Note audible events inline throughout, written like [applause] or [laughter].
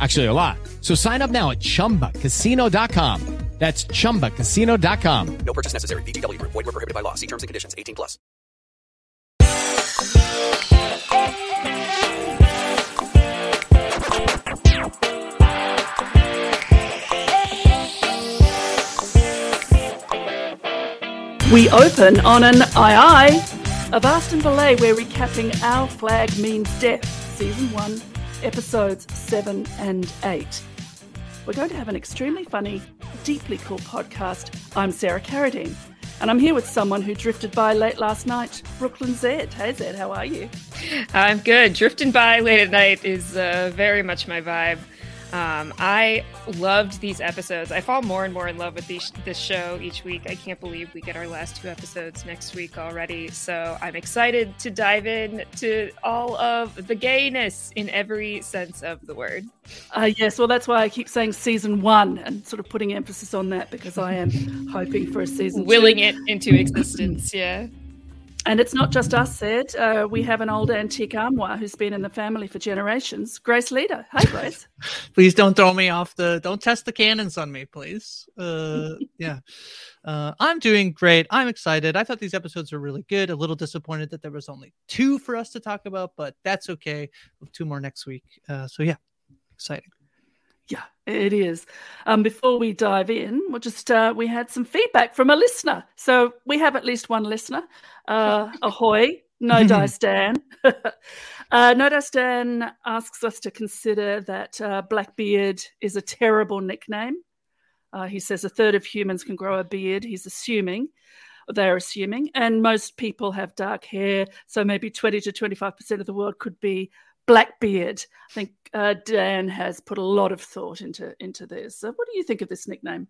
Actually, a lot. So sign up now at chumbacasino.com. That's chumbacasino.com. No purchase necessary. VGW. Group. Void were prohibited by law. See terms and conditions. 18 plus. We open on an aye aye of Aston Belay, where recapping Our Flag Means Death, Season 1, Episodes 7 and 8. We're going to have an extremely funny, deeply cool podcast. I'm Sarah Carradine, and I'm here with someone who drifted by late last night, Brooklyn Zed. Hey Zed, how are you? I'm good. Drifting by late at night is uh, very much my vibe. Um, I loved these episodes. I fall more and more in love with these, this show each week. I can't believe we get our last two episodes next week already. So I'm excited to dive in to all of the gayness in every sense of the word. Uh, yes, well, that's why I keep saying season one and sort of putting emphasis on that because I am hoping for a season Willing two. it into existence, yeah. And it's not just us, Zed. Uh, we have an old antique armoire who's been in the family for generations. Grace Leeder. Hi, Grace. please don't throw me off the don't test the cannons on me please. Uh [laughs] yeah. Uh i'm doing great. I'm excited. I thought these episodes were really good. A little disappointed that there was only two for us to talk about but that's okay. We'll two more next week. Uh so yeah exciting Yeah, it is. Um, before we dive in, we'll just uh, we had some feedback from a listener. So we have at least one listener. Uh, ahoy, no [laughs] dice Dan. [laughs] uh, no dice Dan asks us to consider that uh, Blackbeard is a terrible nickname. Uh, he says a third of humans can grow a beard. He's assuming. They're assuming, and most people have dark hair, so maybe 20 to 25% of the world could be Blackbeard. I think uh, Dan has put a lot of thought into into this. What do you think of this nickname?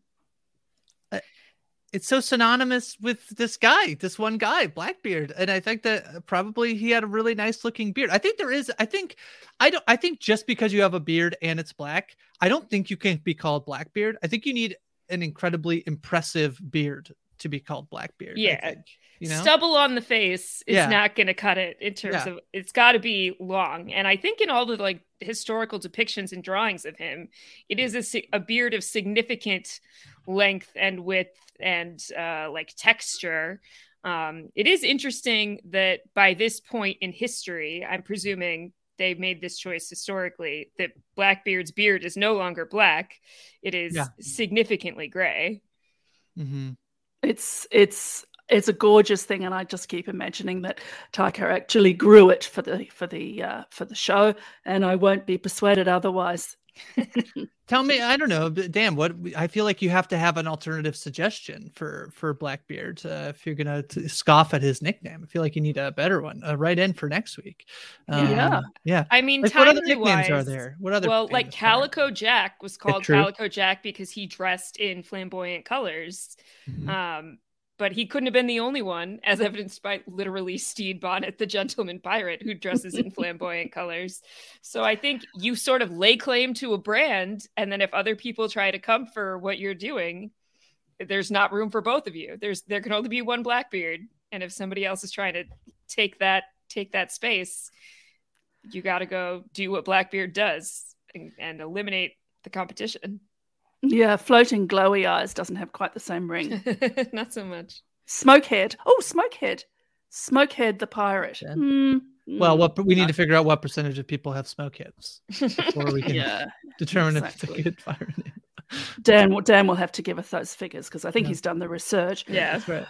it's so synonymous with this guy, this one guy, Blackbeard, and I think that uh, probably he had a really nice looking beard. I think there is. I think I don't. I think just because you have a beard and it's black, I don't think you can be called Blackbeard. I think you need an incredibly impressive beard to be called Blackbeard. Yeah. think, you know? Stubble on the face is Yeah. not going to cut it in terms Yeah. of it's got to be long. And I think in all the like historical depictions and drawings of him, it is a, a beard of significant length and width and uh, like texture. Um, it is interesting that by this point in history, I'm presuming they made this choice historically that Blackbeard's beard is no longer black; it is Yeah. significantly gray. hmm It's it's it's a gorgeous thing, and I just keep imagining that Taika actually grew it for the for the uh, for the show, and I won't be persuaded otherwise. [laughs] Tell me, I don't know, but damn, what I feel like you have to have an alternative suggestion for for Blackbeard uh, if you're gonna t- scoff at his nickname. I feel like you need a better one. Uh, right in for next week. Um, Yeah. yeah. I mean, Like, what other nicknames are there? What other Well, like? Calico Jack was called. Calico Jack because he dressed in flamboyant colors. Mhm. Um, but he couldn't have been the only one, as evidenced by literally Stede Bonnet, the gentleman pirate who dresses in [laughs] flamboyant colors. So I think you sort of lay claim to a brand, and then if other people try to come for what you're doing, there's not room for both of you. There's there can only be one Blackbeard, and if somebody else is trying to take that take that space, you got to go do what Blackbeard does and, and eliminate the competition. Yeah, floating glowy eyes doesn't have quite the same ring. [laughs] Not so much. Smokehead. Oh, Smokehead. Smokehead the pirate. Yeah. Hmm, Well, what we need to figure out what percentage of people have smokeheads before we can Yeah. [laughs] determine exactly. if it's a good fire name. Dan will Dan will have to give us those figures because I think Yeah. he's done the research. Yeah. That's right.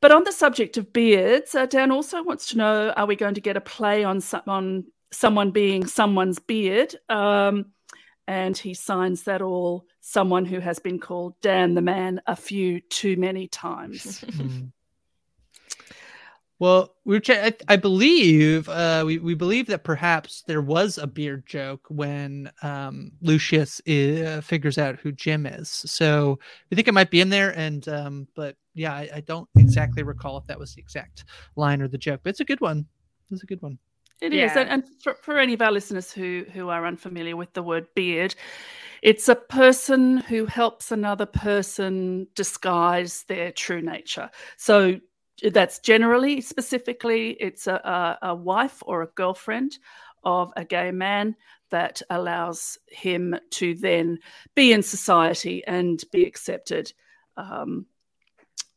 But on the subject of beards, uh, Dan also wants to know: Are we going to get a play on some, on someone being someone's beard? Um, and he signs that all someone who has been called Dan the Man a few too many times. [laughs] Mm. Well, we're che- I, I believe uh, we we believe that perhaps there was a beard joke when um, Lucius uh, figures out who Jim is. So we think it might be in there, and um, but yeah, I, I don't exactly recall if that was the exact line or the joke, but it's a good one. It's a good one. It is, Yeah. and, and for, for any of our listeners who who are unfamiliar with the word beard, it's a person who helps another person disguise their true nature. So that's generally, specifically, it's a, a, a wife or a girlfriend of a gay man that allows him to then be in society and be accepted. Um,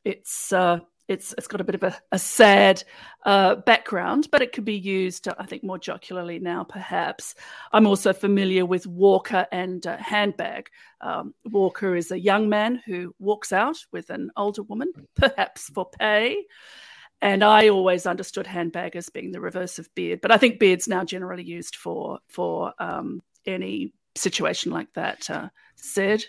it's uh, it's it's got a bit of a, a sad uh, background, but it could be used, I think, more jocularly now, perhaps. I'm also familiar with Walker and uh, Handbag. Um, Walker is a young man who walks out with an older woman, perhaps for pay. And I always understood handbag as being the reverse of beard, but I think beard's now generally used for for um, any situation like that. Uh, said,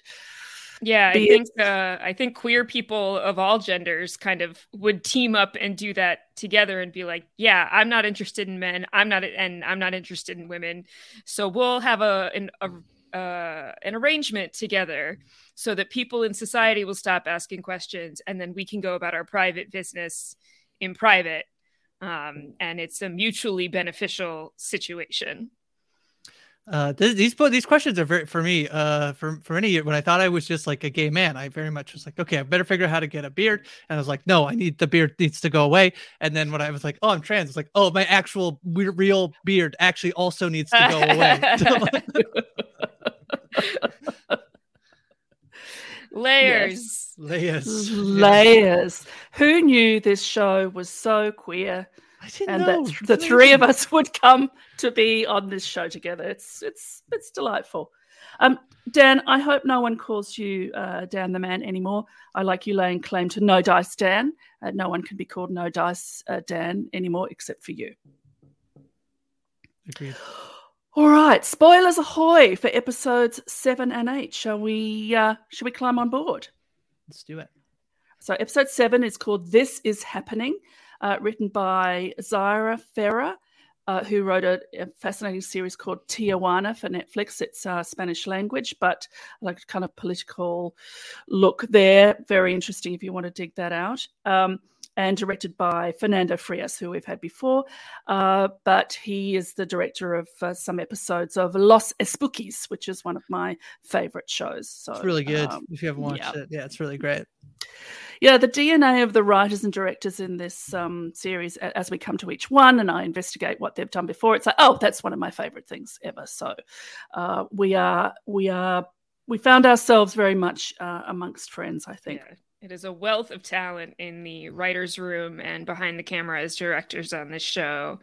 Yeah, I think uh, I think queer people of all genders kind of would team up and do that together and be like, "Yeah, I'm not interested in men. I'm not, and I'm not interested in women. So we'll have a an a, uh, an arrangement together so that people in society will stop asking questions, and then we can go about our private business in private. Um, and it's a mutually beneficial situation. Uh, th- these these questions are very for me. Uh, for for many years when I thought I was just like a gay man, I very much was like, okay, I better figure out how to get a beard. And I was like, no, I need the beard needs to go away. And then when I was like, oh, I'm trans, it's like, oh, my actual we- real beard actually also needs to go away. [laughs] [laughs] Layers. Layers. layers. Who knew this show was so queer? I didn't and know. that the three of us would come to be on this show together. It's it's it's delightful. Um, Dan, I hope no one calls you uh, Dan the Man anymore. I like you laying claim to No Dice Dan. Uh, no one can be called No Dice uh, Dan anymore except for you. Agreed. [gasps] All right, spoilers ahoy for episodes seven and eight. Shall we? Uh, shall we climb on board? Let's do it. So, episode seven is called This Is Happening, uh, written by Zaira Ferrer, uh, who wrote a, a fascinating series called Tijuana for Netflix. It's uh, Spanish language, but like kind of political look there. Very interesting if you want to dig that out. Um, and directed by Fernando Frias, who we've had before. Uh, but he is the director of uh, some episodes of Los Espookys, which is one of my favorite shows. So It's really good. um, if you haven't watched yeah. it, yeah, it's really great. Yeah, the DNA of the writers and directors in this um, series, as we come to each one and I investigate what they've done before, it's like, oh, that's one of my favorite things ever. So uh, we are, we are, we found ourselves very much uh, amongst friends. I think. Yeah. It is a wealth of talent in the writer's room and behind the camera as directors on this show.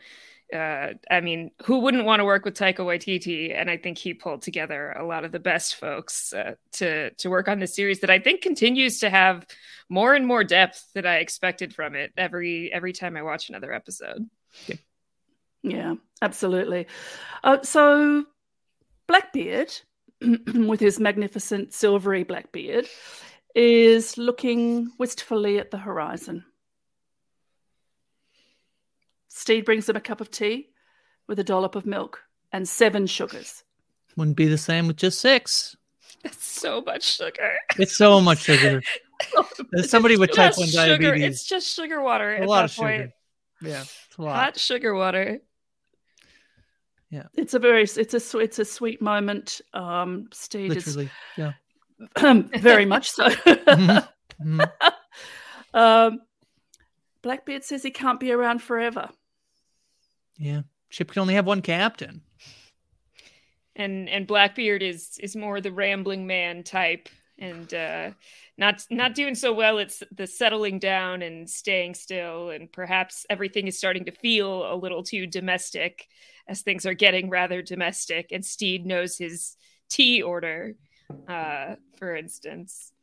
Uh, I mean, who wouldn't want to work with Taika Waititi? And I think he pulled together a lot of the best folks uh, to to work on this series that I think continues to have more and more depth that I expected from it every every time I watch another episode. Yeah, absolutely. Uh, so, Blackbeard [clears throat] with his magnificent silvery black beard, is looking wistfully at the horizon. Stede brings him a cup of tea with a dollop of milk and seven sugars. Wouldn't be the same with just six. That's so much sugar. It's so much sugar. [laughs] As somebody with type Just one sugar. diabetes, It's just sugar water. a at lot that of sugar. point. Yeah, it's a lot. Hot sugar water. Yeah, it's a very it's a it's a sweet moment. Um, Stede Literally, yeah. [clears throat] very much so. [laughs] Mhm. Mhm. [laughs] um, Blackbeard says he can't be around forever. Yeah, ship can only have one captain. and and Blackbeard is is more the rambling man type and uh not not doing so well it's the settling down and staying still. And perhaps everything is starting to feel a little too domestic as things are getting rather domestic and Stede knows his tea order uh for instance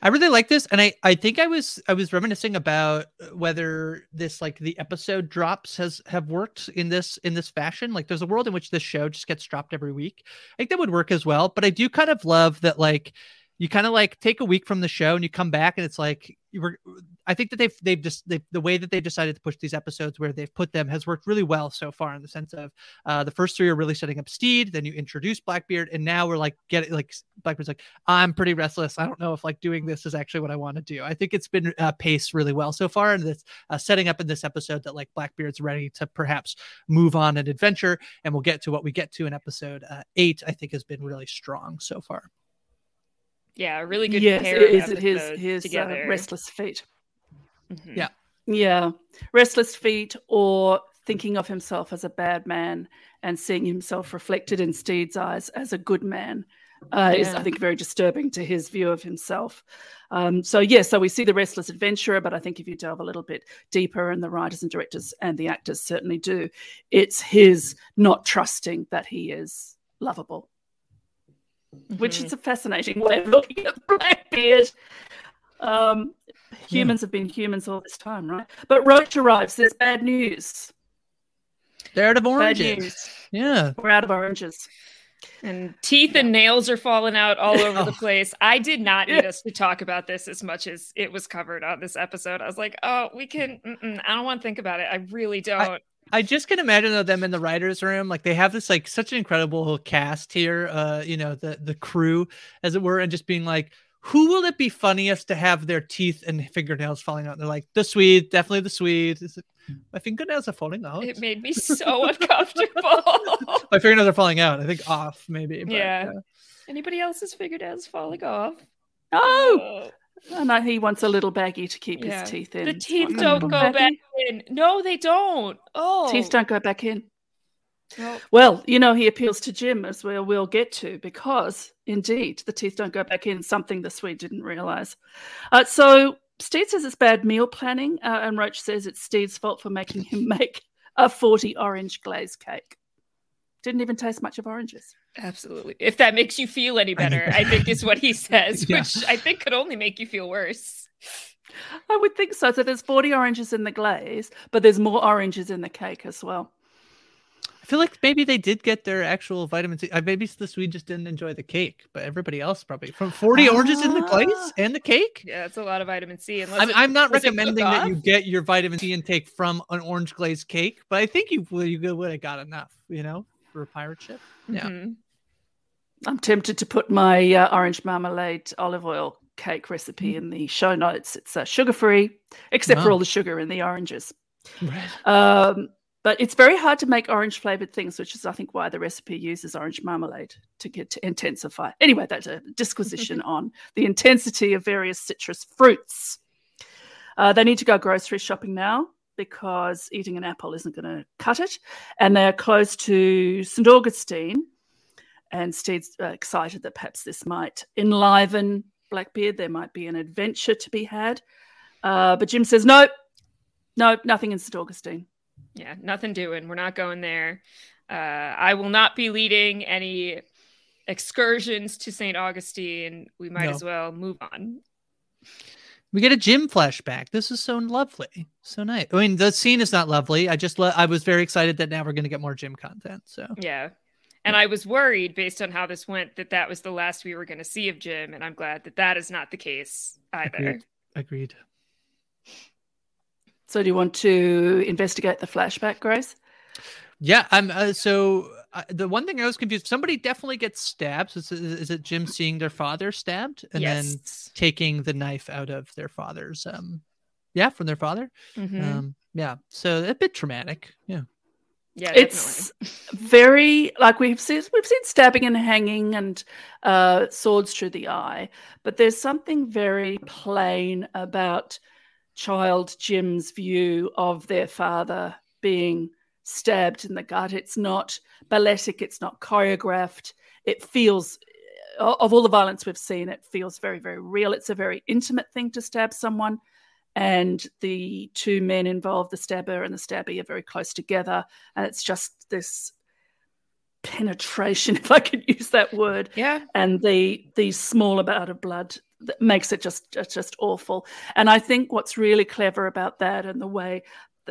I really like this, and I I think I was I was reminiscing about uh, whether this like the episode drops has have worked in this in this fashion. Like, there's a world in which this show just gets dropped every week. I think that would work as well. But I do kind of love that like you kind of like take a week from the show and you come back and it's like you were. I think that they've they've just they, the way that they've decided to push these episodes where they've put them has worked really well so far in the sense of uh, the first three are really setting up Stede, then you introduce Blackbeard, and now we're like get like Blackbeard's like I'm pretty restless. I don't know if like doing this is actually what I want to do. I think it's been uh, paced really well so far, and it's uh, setting up in this episode that like Blackbeard's ready to perhaps move on an adventure, and we'll get to what we get to in episode uh, eight. I think has been really strong so far. yeah a really good yes, pair of is it his his uh, restless feet? Mhm. Yeah. Yeah, restless feet, or thinking of himself as a bad man and seeing himself reflected in Stede's eyes as a good man uh, is, I think, very disturbing to his view of himself. Um, so, yes, so we see the restless adventurer, but I think if you delve a little bit deeper, and the writers and directors and the actors certainly do, it's his not trusting that he is lovable, which Mhm. is a fascinating way of looking at Blackbeard. [laughs] Um, humans have been humans all this time, right? But Roach arrives. There's bad news. They're out of oranges. Yeah. We're out of oranges. And teeth and nails are falling out all over the [laughs] place. I did not need us to talk about this as much as it was covered on this episode. I was like, oh, we can. I don't want to think about it. I really don't. I just can imagine though them in the writers' room, like they have this like such an incredible cast here, uh, you know, the the crew, as it were, and just being like, who will it be funniest to have their teeth and fingernails falling out? They're like, the Swede, definitely the Swede. Is it, my fingernails are falling out. it made me so uncomfortable. [laughs] my fingernails are falling out. I think off maybe. but, Yeah. uh, Anybody else's fingernails falling off? Oh, no, he wants a little baggie to keep Yeah. his teeth in. The teeth don't go baggie. back in. No, they don't. Oh, Teeth don't go back in. No. Well, you know, he appeals to Jim as well. We'll get to because indeed the teeth don't go back in. Something the Swede didn't realize. Uh, so Stede says it's bad meal planning, uh, and Roach says it's Stede's fault for making him [laughs] make a forty orange glaze cake. Didn't even taste much of oranges. Absolutely. If that makes you feel any better, I think is what he [laughs] says, Yeah. which I think could only make you feel worse. I would think so. So there's forty oranges in the glaze, but there's more oranges in the cake as well. I feel like maybe they did get their actual vitamin C. uh, Maybe the Swede just didn't enjoy the cake, but everybody else probably from 40 oranges in the glaze Ah. and the cake. Yeah, it's a lot of vitamin C. Unless I'm, it- I'm not does it cook recommending that you get your vitamin C intake from an orange glazed cake, but I think you would you would have got enough, you know, for a pirate ship. Yeah. Mhm. I'm tempted to put my uh, orange marmalade olive oil cake recipe in the show notes. It's uh, sugar free, except for all the sugar in the oranges. Right. Um, but it's very hard to make orange flavored things, which is, I think, why the recipe uses orange marmalade to get to intensify. Anyway, that's a disquisition [laughs] on the intensity of various citrus fruits. Uh, they need to go grocery shopping now because eating an apple isn't going to cut it. And they're close to St. Augustine. And Steve's uh, excited that perhaps this might enliven Blackbeard. There might be an adventure to be had. Uh, but Jim says, nope, nope, nothing in St. Augustine. Yeah, nothing doing. We're not going there. Uh, I will not be leading any excursions to St. Augustine. We might No. as well move on. We get a Jim flashback. This is so lovely, so nice. I mean, the scene is not lovely. I just lo- I was very excited that now we're going to get more Jim content. So Yeah. And I was worried based on how this went that that was the last we were going to see of Jim. And I'm glad that that is not the case either. Agreed. Agreed. So, do you want to investigate the flashback, Grace? Yeah, I'm. Uh, so uh, the one thing I was confused. Somebody definitely gets stabbed. So is, is it Jim seeing their father stabbed and then taking the knife out of their father's? Um, yeah, from their father. Mhm. Um, yeah. So a bit traumatic. Yeah. yeah, it's very like we've seen we've seen stabbing and hanging and uh, swords through the eye, but there's something very plain about child Jim's view of their father being stabbed in the gut. It's not balletic. It's not choreographed. It feels of all the violence we've seen, it feels very very real. It's a very intimate thing to stab someone. And the two men involved, the stabber and the stabby, are very close together and it's just this penetration [laughs] if i could use that word Yeah. and the the small amount of blood that makes it just just, awful and i think what's really clever about that and the way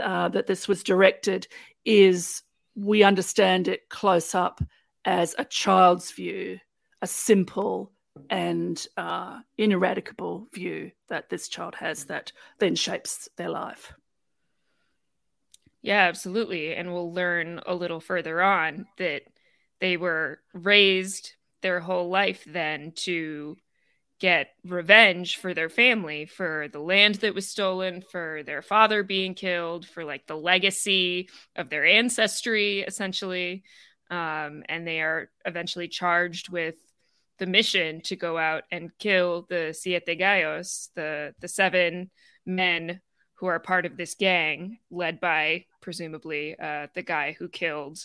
uh, that this was directed is we understand it close up as a child's view a simple and uh, ineradicable view that this child has that then shapes their life Yeah, absolutely. And we'll learn a little further on that they were raised their whole life then to get revenge for their family, for the land that was stolen, for their father being killed, for like the legacy of their ancestry, essentially. Um, and they are eventually charged with the mission to go out and kill the Siete Gallos, the, the seven men who are part of this gang led by presumably uh, the guy who killed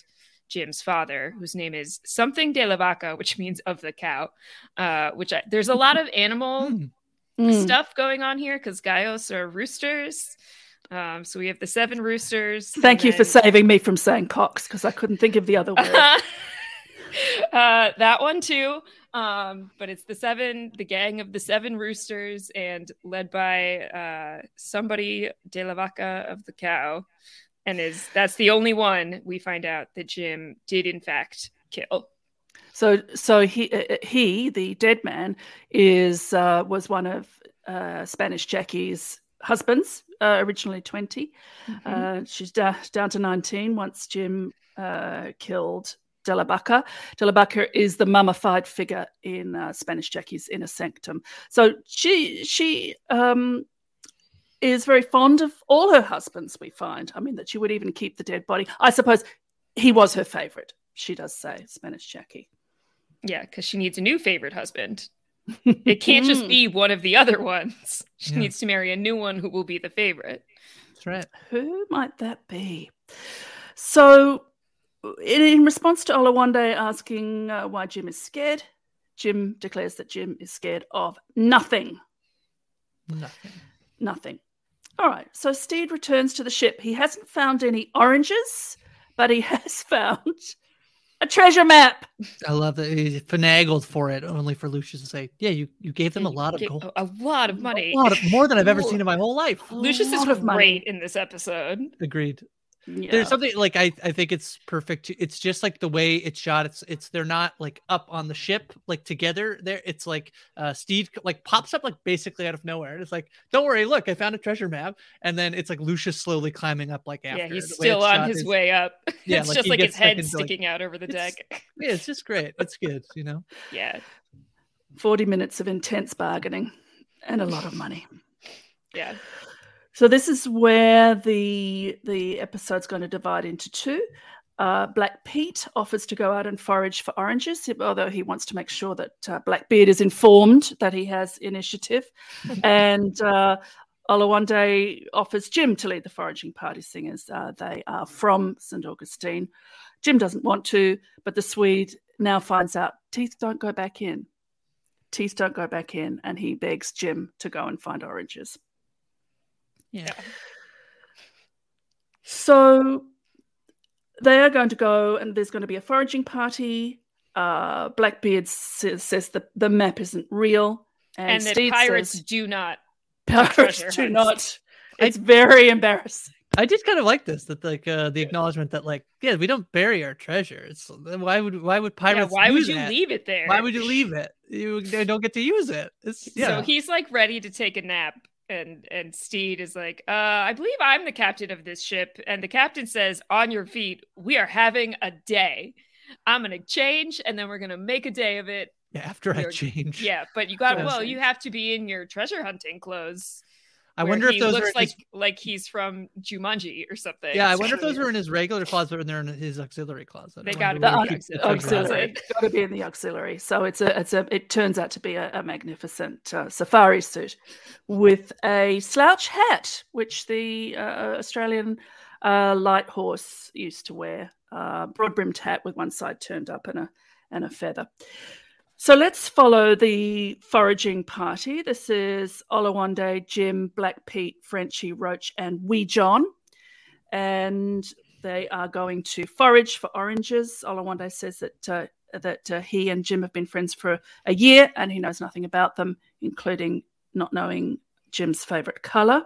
Jim's father, whose name is something de la vaca, which means of the cow. Uh, which I, there's a lot of [laughs] animal Hmm. Mm. stuff going on here because gallos are roosters. Um, so we have the seven roosters. Thank and you for saving me from saying Cox because I couldn't think of the other word. [laughs] uh, that one too. Um, but it's the seven, the gang of the seven roosters, and led by uh, somebody de la vaca of the cow, and is that's the only one we find out that Jim did in fact kill. So, so he, uh, he, the dead man, is uh, was one of uh, Spanish Jackie's husbands, uh, originally 20 Uh, she's da- down to nineteen once Jim uh, killed De La Baca. De La Baca is the mummified figure in uh, Spanish Jackie's inner sanctum. So she she um, is very fond of all her husbands. We find, I mean, that she would even keep the dead body. I suppose he was her favorite. She does say Spanish Jackie. Yeah, because she needs a new favorite husband. It [laughs] can't just be one of the other ones. She Yeah. needs to marry a new one who will be the favorite. That's right. Who might that be? So, in, in response to Oluwande asking uh, why Jim is scared, Jim declares that Jim is scared of nothing. Nothing. Nothing. All right. So Stede returns to the ship. He hasn't found any oranges, but he [laughs] has found a treasure map. I love that he finagled for it, only for Lucius to say, "Yeah, you you gave them a lot of gold, A, a lot of money. a lot of, more than I've ever seen in my [laughs] whole life." Lucius is lot of money. in this episode. Agreed. Yeah. There's something like I, I think it's perfect. It's just like the way it's shot. It's it's they're not like up on the ship like together. There it's like uh Steve like pops up like basically out of nowhere. And It's like don't worry, look, I found a treasure map, and then it's like Lucius slowly climbing up like after. yeah, he's still on his is- way up. [laughs] Yeah, it's like just he like his head into, like- sticking out over the It's- deck. Yeah, it's just great. It's good, you know. Yeah, 40 minutes of intense bargaining and a lot of money. yeah. So this is where the the episode's going to divide into two. Uh, Black Pete offers to go out and forage for oranges, although he wants to make sure that uh, Blackbeard is informed that he has initiative. [laughs] and uh, Oluwande offers Jim to lead the foraging party, singers. Uh, they are from St. Augustine. Jim doesn't want to, but the Swede now finds out teeth don't go back in. Teeth don't go back in, and he begs Jim to go and find oranges. Yeah. So they are going to go, and there's going to be a foraging party. Uh, Blackbeard says, says the, the map isn't real, and, And, that pirates says do not. pirates do hunts. not. It's very embarrassing. I just kind of like this that like uh, the acknowledgement that like yeah we don't bury our treasures. Why would why would Yeah, pirates? why do would you that? leave it there? Why would you leave it? You don't get to use it. It's yeah. So he's like ready to take a nap. And and Stede is like, uh, I believe I'm the captain of this ship. And the captain says, On your feet, we are having a day. I'm gonna change and then we're gonna make a day of it. yeah, after I You're- change. Yeah, but you got well, you have to be in your treasure hunting clothes. I wonder if those looks are like his- like he's from Jumanji or something. Yeah, I wonder if those were in [laughs] his regular closet or they're in his auxiliary closet. They gotta wonder be where in he the keeps the treasure auxiliary. Got to be in the auxiliary. So it's a it's a it turns out to be a, a magnificent uh, safari suit with a slouch hat, which the uh, Australian uh, light horse used to wear. Uh, broad brimmed hat with one side turned up and a and a feather. So let's follow the foraging party. This is Oluwande, Jim, Black Pete, Frenchie, Roach, and Wee John. And they are going to forage for oranges. Oluwande says that uh, that uh, he and Jim have been friends for a year and he knows nothing about them, including not knowing Jim's favourite colour.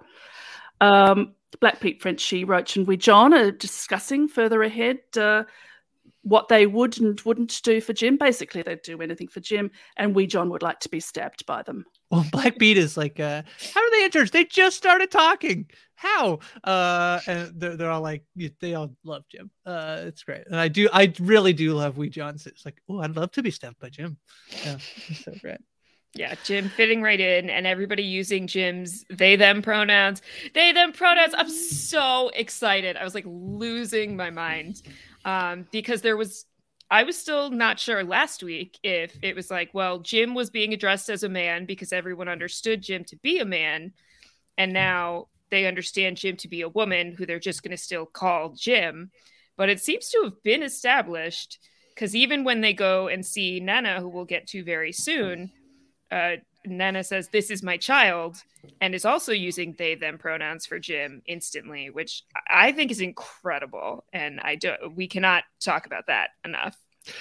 Um, Black Pete, Frenchie, Roach, and Wee John are discussing further ahead uh, what they would and wouldn't do for Jim. Basically, they'd do anything for Jim, and Wee John would like to be stabbed by them. Well, Black Pete is like, uh, how are they in church? They just started talking. How? Uh, and they're, they're all like, they all love Jim. Uh, it's great, and I do, I really do love Wee John. It's like, oh, I'd love to be stabbed by Jim. Yeah, it's so great. Yeah, Jim fitting right in, and everybody using Jim's they them pronouns. They them pronouns. I'm so excited. I was like losing my mind um, because there was. I was still not sure last week if it was like, well, Jim was being addressed as a man because everyone understood Jim to be a man, and now they understand Jim to be a woman who they're just going to still call Jim. But it seems to have been established because even when they go and see Nana, who we'll get to very soon, uh, Nana says, This is my child, and is also using they them pronouns for Jim instantly, which I think is incredible. And I do we cannot talk about that enough.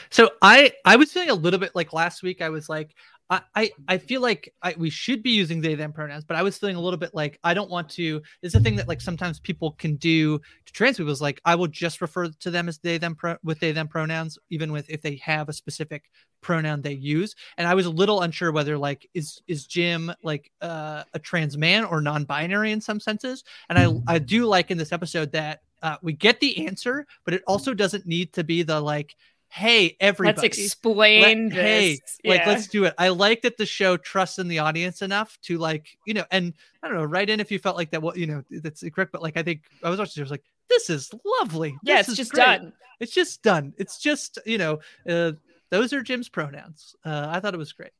So I I was feeling a little bit like last week. I was like, I I, feel like I, we should be using they them pronouns, but I was feeling a little bit like I don't want to. It's a thing that like sometimes people can do to trans people is like I will just refer to them as they them pro- with they them pronouns, even with if they have a specific pronoun they use. And I was a little unsure whether like is is Jim like uh, a trans man or non-binary in some senses. And I I do like in this episode that uh, we get the answer, but it also doesn't need to be the like hey everybody Let's explain let- hey this. like let's do it i like that the show trusts in the audience enough to like you know and i don't know write in if you felt like that what you know that's correct but like i think i was watching it, I was like this is lovely Yeah, This it's is just great. done. it's just done it's just you know uh those are jim's pronouns uh i thought it was great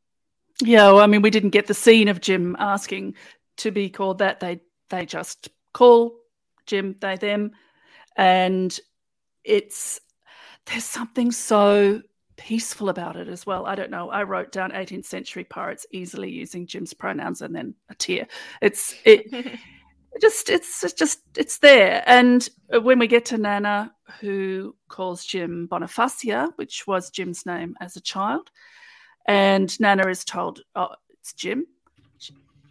Yeah, well, I mean, we didn't get the scene of Jim asking to be called that. They they just call Jim they them, and it's there's something so peaceful about it as well. I don't know. I wrote down 18th century pirates easily using Jim's pronouns and then a tear. It's it. it [laughs] just it's it's just it's there and when we get to nana who calls jim bonifacia which was jim's name as a child and nana is told oh it's jim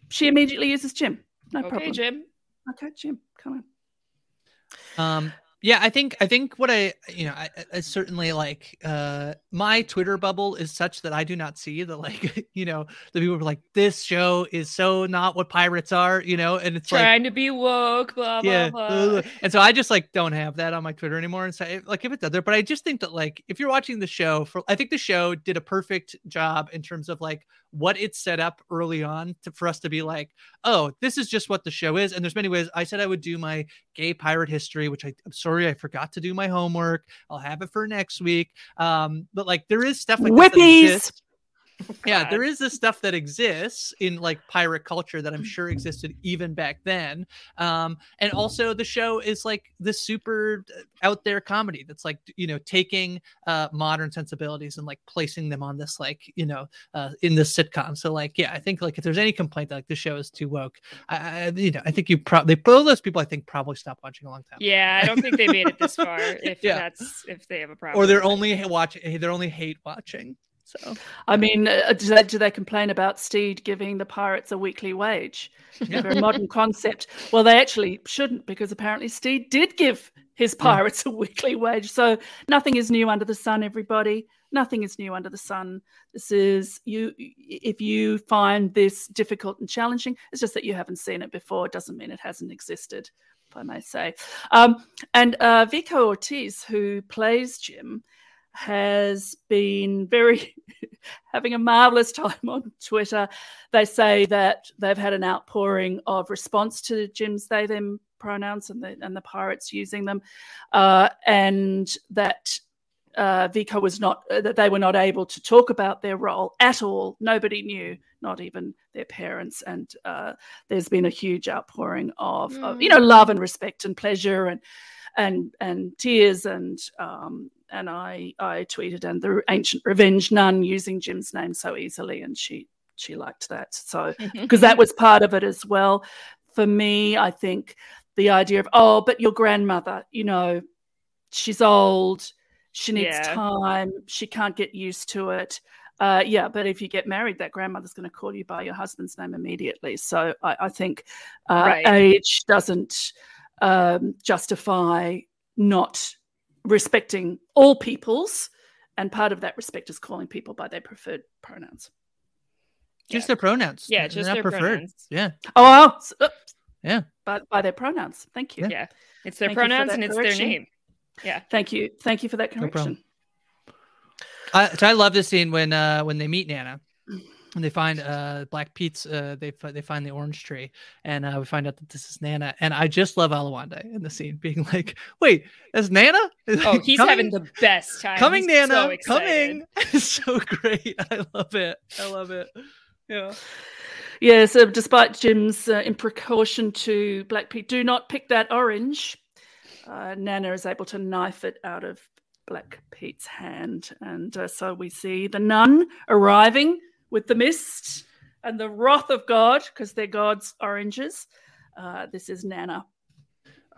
she immediately uses jim no okay, problem Jim. okay jim come on Um, yeah, I think I think what I you know I, I certainly like uh my Twitter bubble is such that I do not see the like [laughs] you know the people were like this show is so not what pirates are you know and it's like Trying to be woke, blah blah yeah blah. ugh. and so i just like don't have that on my twitter anymore and so eh, like if it's out there but i just think that like if you're watching the show for i think the show did a perfect job in terms of like what it set up early on to, for us to be like oh this is just what the show is. And there's many ways. I said i would do my gay pirate history which I, i'm sorry i forgot to do my homework. I'll have it for next week. Um but like there is stuff like Whippies! Yeah there is this stuff that exists in like pirate culture that i'm sure existed even back then um and also the show is like this super uh, out there comedy that's like you know taking uh modern sensibilities and like placing them on this like you know uh in this sitcom. So like yeah i think like if there's any complaint that like the show is too woke i, I you know i think you probably both those people i think probably stopped watching a long time Yeah, I don't think they made it this far. [laughs] If Yeah. that's if they have a problem, or they're only watching they're only hate watching So I mean, uh, do, they, do they complain about Stede giving the pirates a weekly wage? A [laughs] very modern concept. Well, they actually shouldn't because apparently Stede did give his pirates a weekly wage. So nothing is new under the sun, everybody. Nothing is new under the sun. This is you. If you find this difficult and challenging, it's just that you haven't seen it before. It doesn't mean it hasn't existed, if I may say. Um, and uh, Vico Ortiz, who plays Jim, has been very [laughs] having a marvelous time on Twitter. They say that they've had an outpouring of response to Jim's they them pronouns and the and the pirates using them, uh, and that uh, Vico was not uh, that they were not able to talk about their role at all. Nobody knew, not even their parents. And uh, there's been a huge outpouring of, mm. of, you know love and respect and pleasure and and and tears and um, and I I tweeted and the ancient revenge nun using Jim's name so easily and she she liked that so because that was part of it as well for me I think the idea of oh but your grandmother you know she's old she needs yeah. time she can't get used to it uh, yeah, but if you get married, that grandmother's going to call you by your husband's name immediately. So I, I think uh, right. age doesn't um, justify not respecting all peoples. And part of that respect is calling people by their preferred pronouns. Just yeah. their pronouns. Yeah, just their preferred. Pronouns. Yeah. Oh, oops. yeah. But by their pronouns. Thank you. Yeah. yeah. It's their Thank pronouns and it's correction. their name. Yeah. Thank you. Thank you for that correction. No I, so I love this scene when uh when they meet Nana and they find uh Black Pete's uh they they find the orange tree and uh, we find out that this is Nana and I just love Oluwande in the scene being [laughs] like wait that's Nana? [laughs] Oh he's coming? having the best time. coming he's Nana so coming. [laughs] it's so great. I love it. I love it. Yeah. Yeah so despite Jim's uh, precaution to Black Pete do not pick that orange. Uh, Nana is able to knife it out of Black Pete's hand and uh, so we see the nun arriving with the mist and the wrath of God, because they're God's oranges. Uh, this is Nana.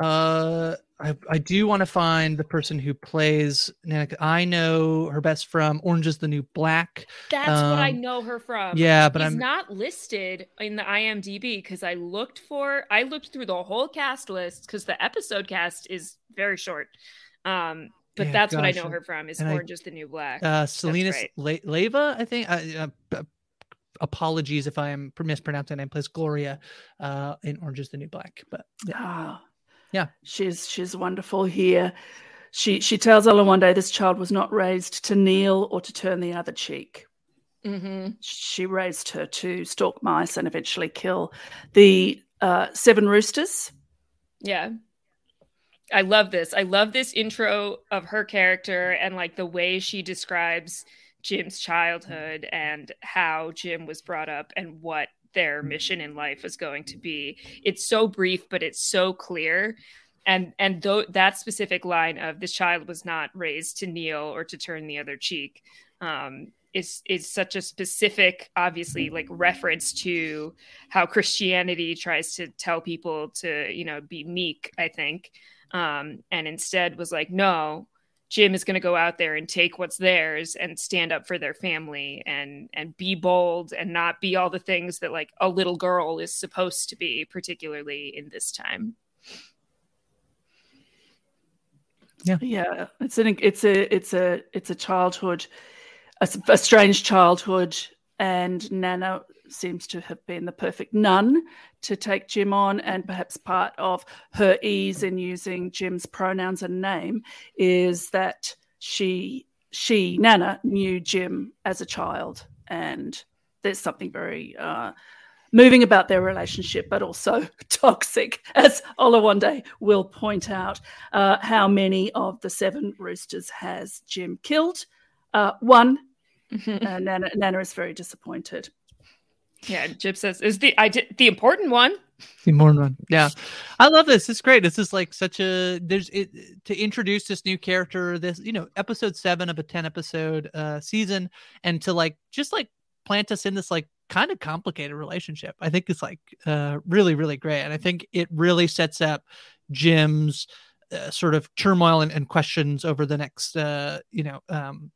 Uh, I, I do want to find the person who plays Nana. I know her best from Orange is the New Black. That's um, what I um, know her from. Yeah, but He's I'm not listed in the IMDb because I looked for I looked through the whole cast list because the episode cast is very short. Um, but yeah, that's gosh. what I know her from is and Orange I, is the New Black. Uh, Selenis right. Le- Leyva, I think. Uh, uh, apologies if I am mispronouncing name. Plays Gloria uh, in Orange is the New Black, but yeah. Oh, yeah, she's she's wonderful here. She she tells Ella one day this child was not raised to kneel or to turn the other cheek. Mm-hmm. She raised her to stalk mice and eventually kill the uh, seven roosters. Yeah. I love this. I love this intro of her character and like the way she describes Jim's childhood and how Jim was brought up and what their mission in life is going to be. It's so brief, but it's so clear. And and th- that specific line of this child was not raised to kneel or to turn the other cheek um, is is such a specific, obviously, like reference to how Christianity tries to tell people to you know be meek. I think um, and instead was like, no, Jim is going to go out there and take what's theirs and stand up for their family and and be bold and not be all the things that like a little girl is supposed to be, particularly in this time. Yeah, yeah, it's an it's a it's a it's a childhood, a, a strange childhood, and Nana seems to have been the perfect nun to take Jim on, and perhaps part of her ease in using Jim's pronouns and name is that she she Nana knew Jim as a child, and there's something very uh, moving about their relationship, but also [laughs] toxic, as Oluwande will point out. Uh, how many of the seven roosters has Jim killed? Uh, one. [laughs] uh, Nana, Nana is very disappointed. Yeah, Jim says is the I did the important one. The important one. Yeah. I love this. It's great. This is like such a there's it to introduce this new character, this, you know, episode seven of a 10 episode uh season, and to like just like plant us in this like kind of complicated relationship. I think it's like uh really, really great. And I think it really sets up Jim's uh, sort of turmoil and, and questions over the next uh, you know, um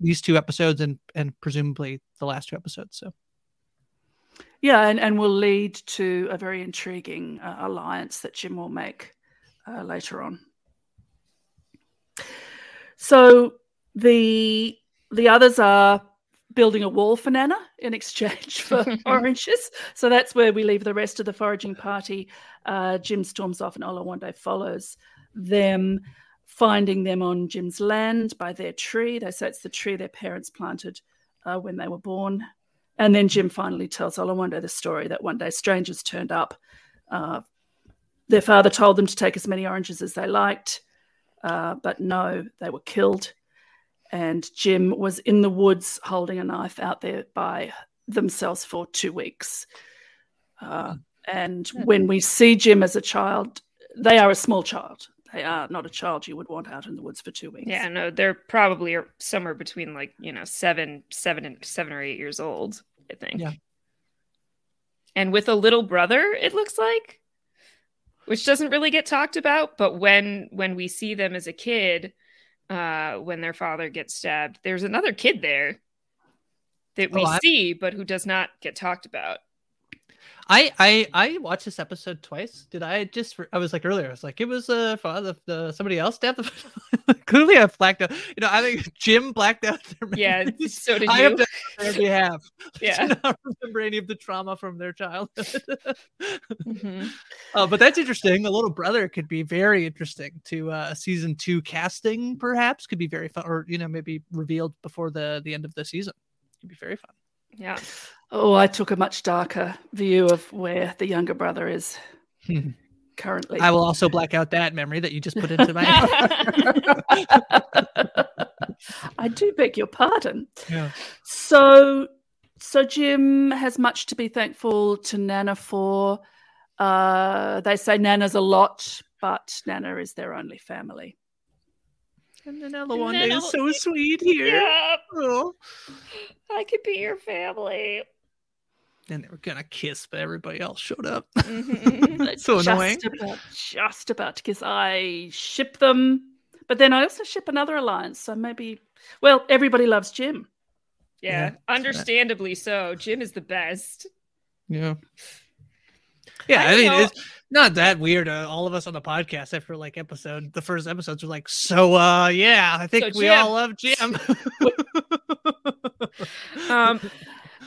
these two episodes and and presumably the last two episodes. So Yeah, and, and will lead to a very intriguing uh, alliance that Jim will make uh, later on. So the the others are building a wall for Nana in exchange for [laughs] oranges. So that's where we leave the rest of the foraging party. Uh, Jim storms off, and Oluwande follows them, finding them on Jim's land by their tree. They say it's the tree their parents planted uh, when they were born. And then Jim finally tells Oluwande the story that one day strangers turned up. Uh, their father told them to take as many oranges as they liked, uh, but no, they were killed. And Jim was in the woods holding a knife out there by themselves for two weeks. Uh, and when we see Jim as a child, they are a small child. They are not a child you would want out in the woods for two weeks. Yeah, no, they're probably somewhere between like you know seven, seven, and seven or eight years old. I think. Yeah. And with a little brother, it looks like, which doesn't really get talked about. But when when we see them as a kid, uh, when their father gets stabbed, there's another kid there that we Oh, I- see, but who does not get talked about. I I I watched this episode twice. Did I just? I was like earlier. I was like, it was uh father the somebody else stabbed the. [laughs] Clearly, I blacked out. You know, I think Jim blacked out. Their Yeah, memories. [laughs] [laughs] so did I you. have done it on their behalf. Yeah. to not remember any of the trauma from their childhood. Mhm. Uh, but that's interesting. The little brother could be very interesting to uh, season two casting. Perhaps could be very fun, or you know, maybe revealed before the the end of the season. Could be very fun. Yeah. Oh, I took a much darker view of where the younger brother is [laughs] currently. I will also black out that memory that you just put into my. [laughs] I do beg your pardon. yeah. So, so Jim has much to be thankful to Nana for. Uh, they say Nana's a lot, but Nana is their only family. And then then Oluwande Ela- is so sweet here. Yeah, Oh. I could be your family. And they were gonna kiss, but everybody else showed up. Mhm. That's [laughs] so just annoying. About, just about, because I ship them, but then I also ship another alliance. So maybe, well, everybody loves Jim. Yeah, Yeah, that's right. understandably so. Jim is the best. Yeah. [sighs] Yeah, I I, mean, know- it's not that weird. Uh, all of us on the podcast after like episode, the first episodes were like, so, uh, yeah, I think So we Jim- all love Jim. [laughs] [laughs] Um,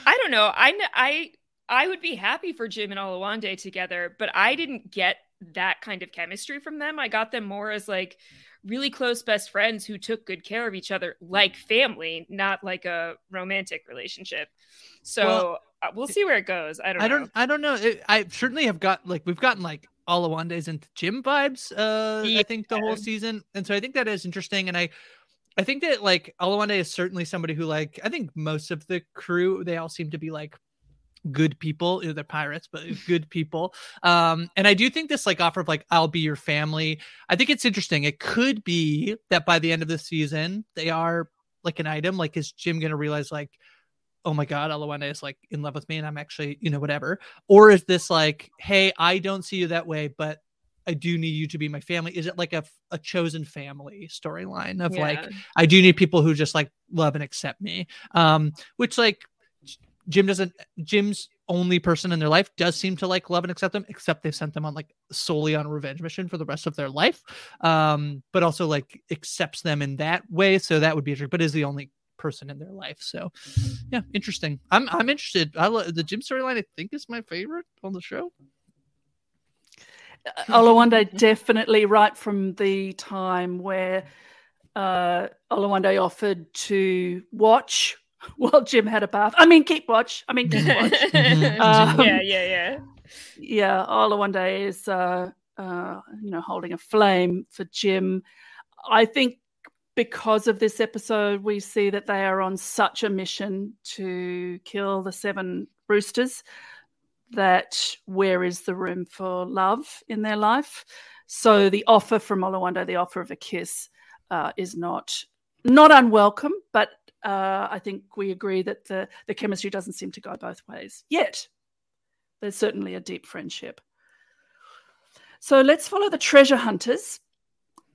I don't know. I I I would be happy for Jim and Oluwande together, but I didn't get that kind of chemistry from them. I got them more as like really close best friends who took good care of each other like family, not like a romantic relationship. So Well, uh, we'll see where it goes. I don't I know. don't, I don't know. It, I certainly have got like we've gotten like Oluwande's into Jim vibes. Uh, I think the whole season, and so I think that is interesting. And I, I think that like Oluwande is certainly somebody who like I think most of the crew they all seem to be like good people. You know, They're pirates, but [laughs] good people. Um, and I do think this like offer of like I'll be your family. I think it's interesting. It could be that by the end of the season they are like an item. Like is Jim gonna realize like oh my god, Oluwande is like in love with me and I'm actually, you know, whatever? Or is this like, hey, I don't see you that way, but I do need you to be my family? Is it like a, a chosen family storyline of like, I do need people who just like love and accept me? Um, which like Jim doesn't, Jim's only person in their life does seem to like love and accept them, except they've sent them on like solely on a revenge mission for the rest of their life. Um, but also like accepts them in that way. So that would be interesting, but is the only person in their life. So yeah, interesting. I'm I'm interested. I lo- the Jim storyline I think is my favorite on the show. Oluwande definitely right from the time where uh, Oluwande offered to watch [laughs] while Jim had a bath. I mean, keep watch. I mean, keep [laughs] watch. Um, yeah, yeah, yeah. yeah, Oluwande is, uh, uh, you know, holding a flame for Jim. I think because of this episode, we see that they are on such a mission to kill the seven roosters that where is the room for love in their life? So the offer from Oluwande, the offer of a kiss, uh, is not not unwelcome, but uh, I think we agree that the the chemistry doesn't seem to go both ways yet. There's certainly a deep friendship. So let's follow the treasure hunters.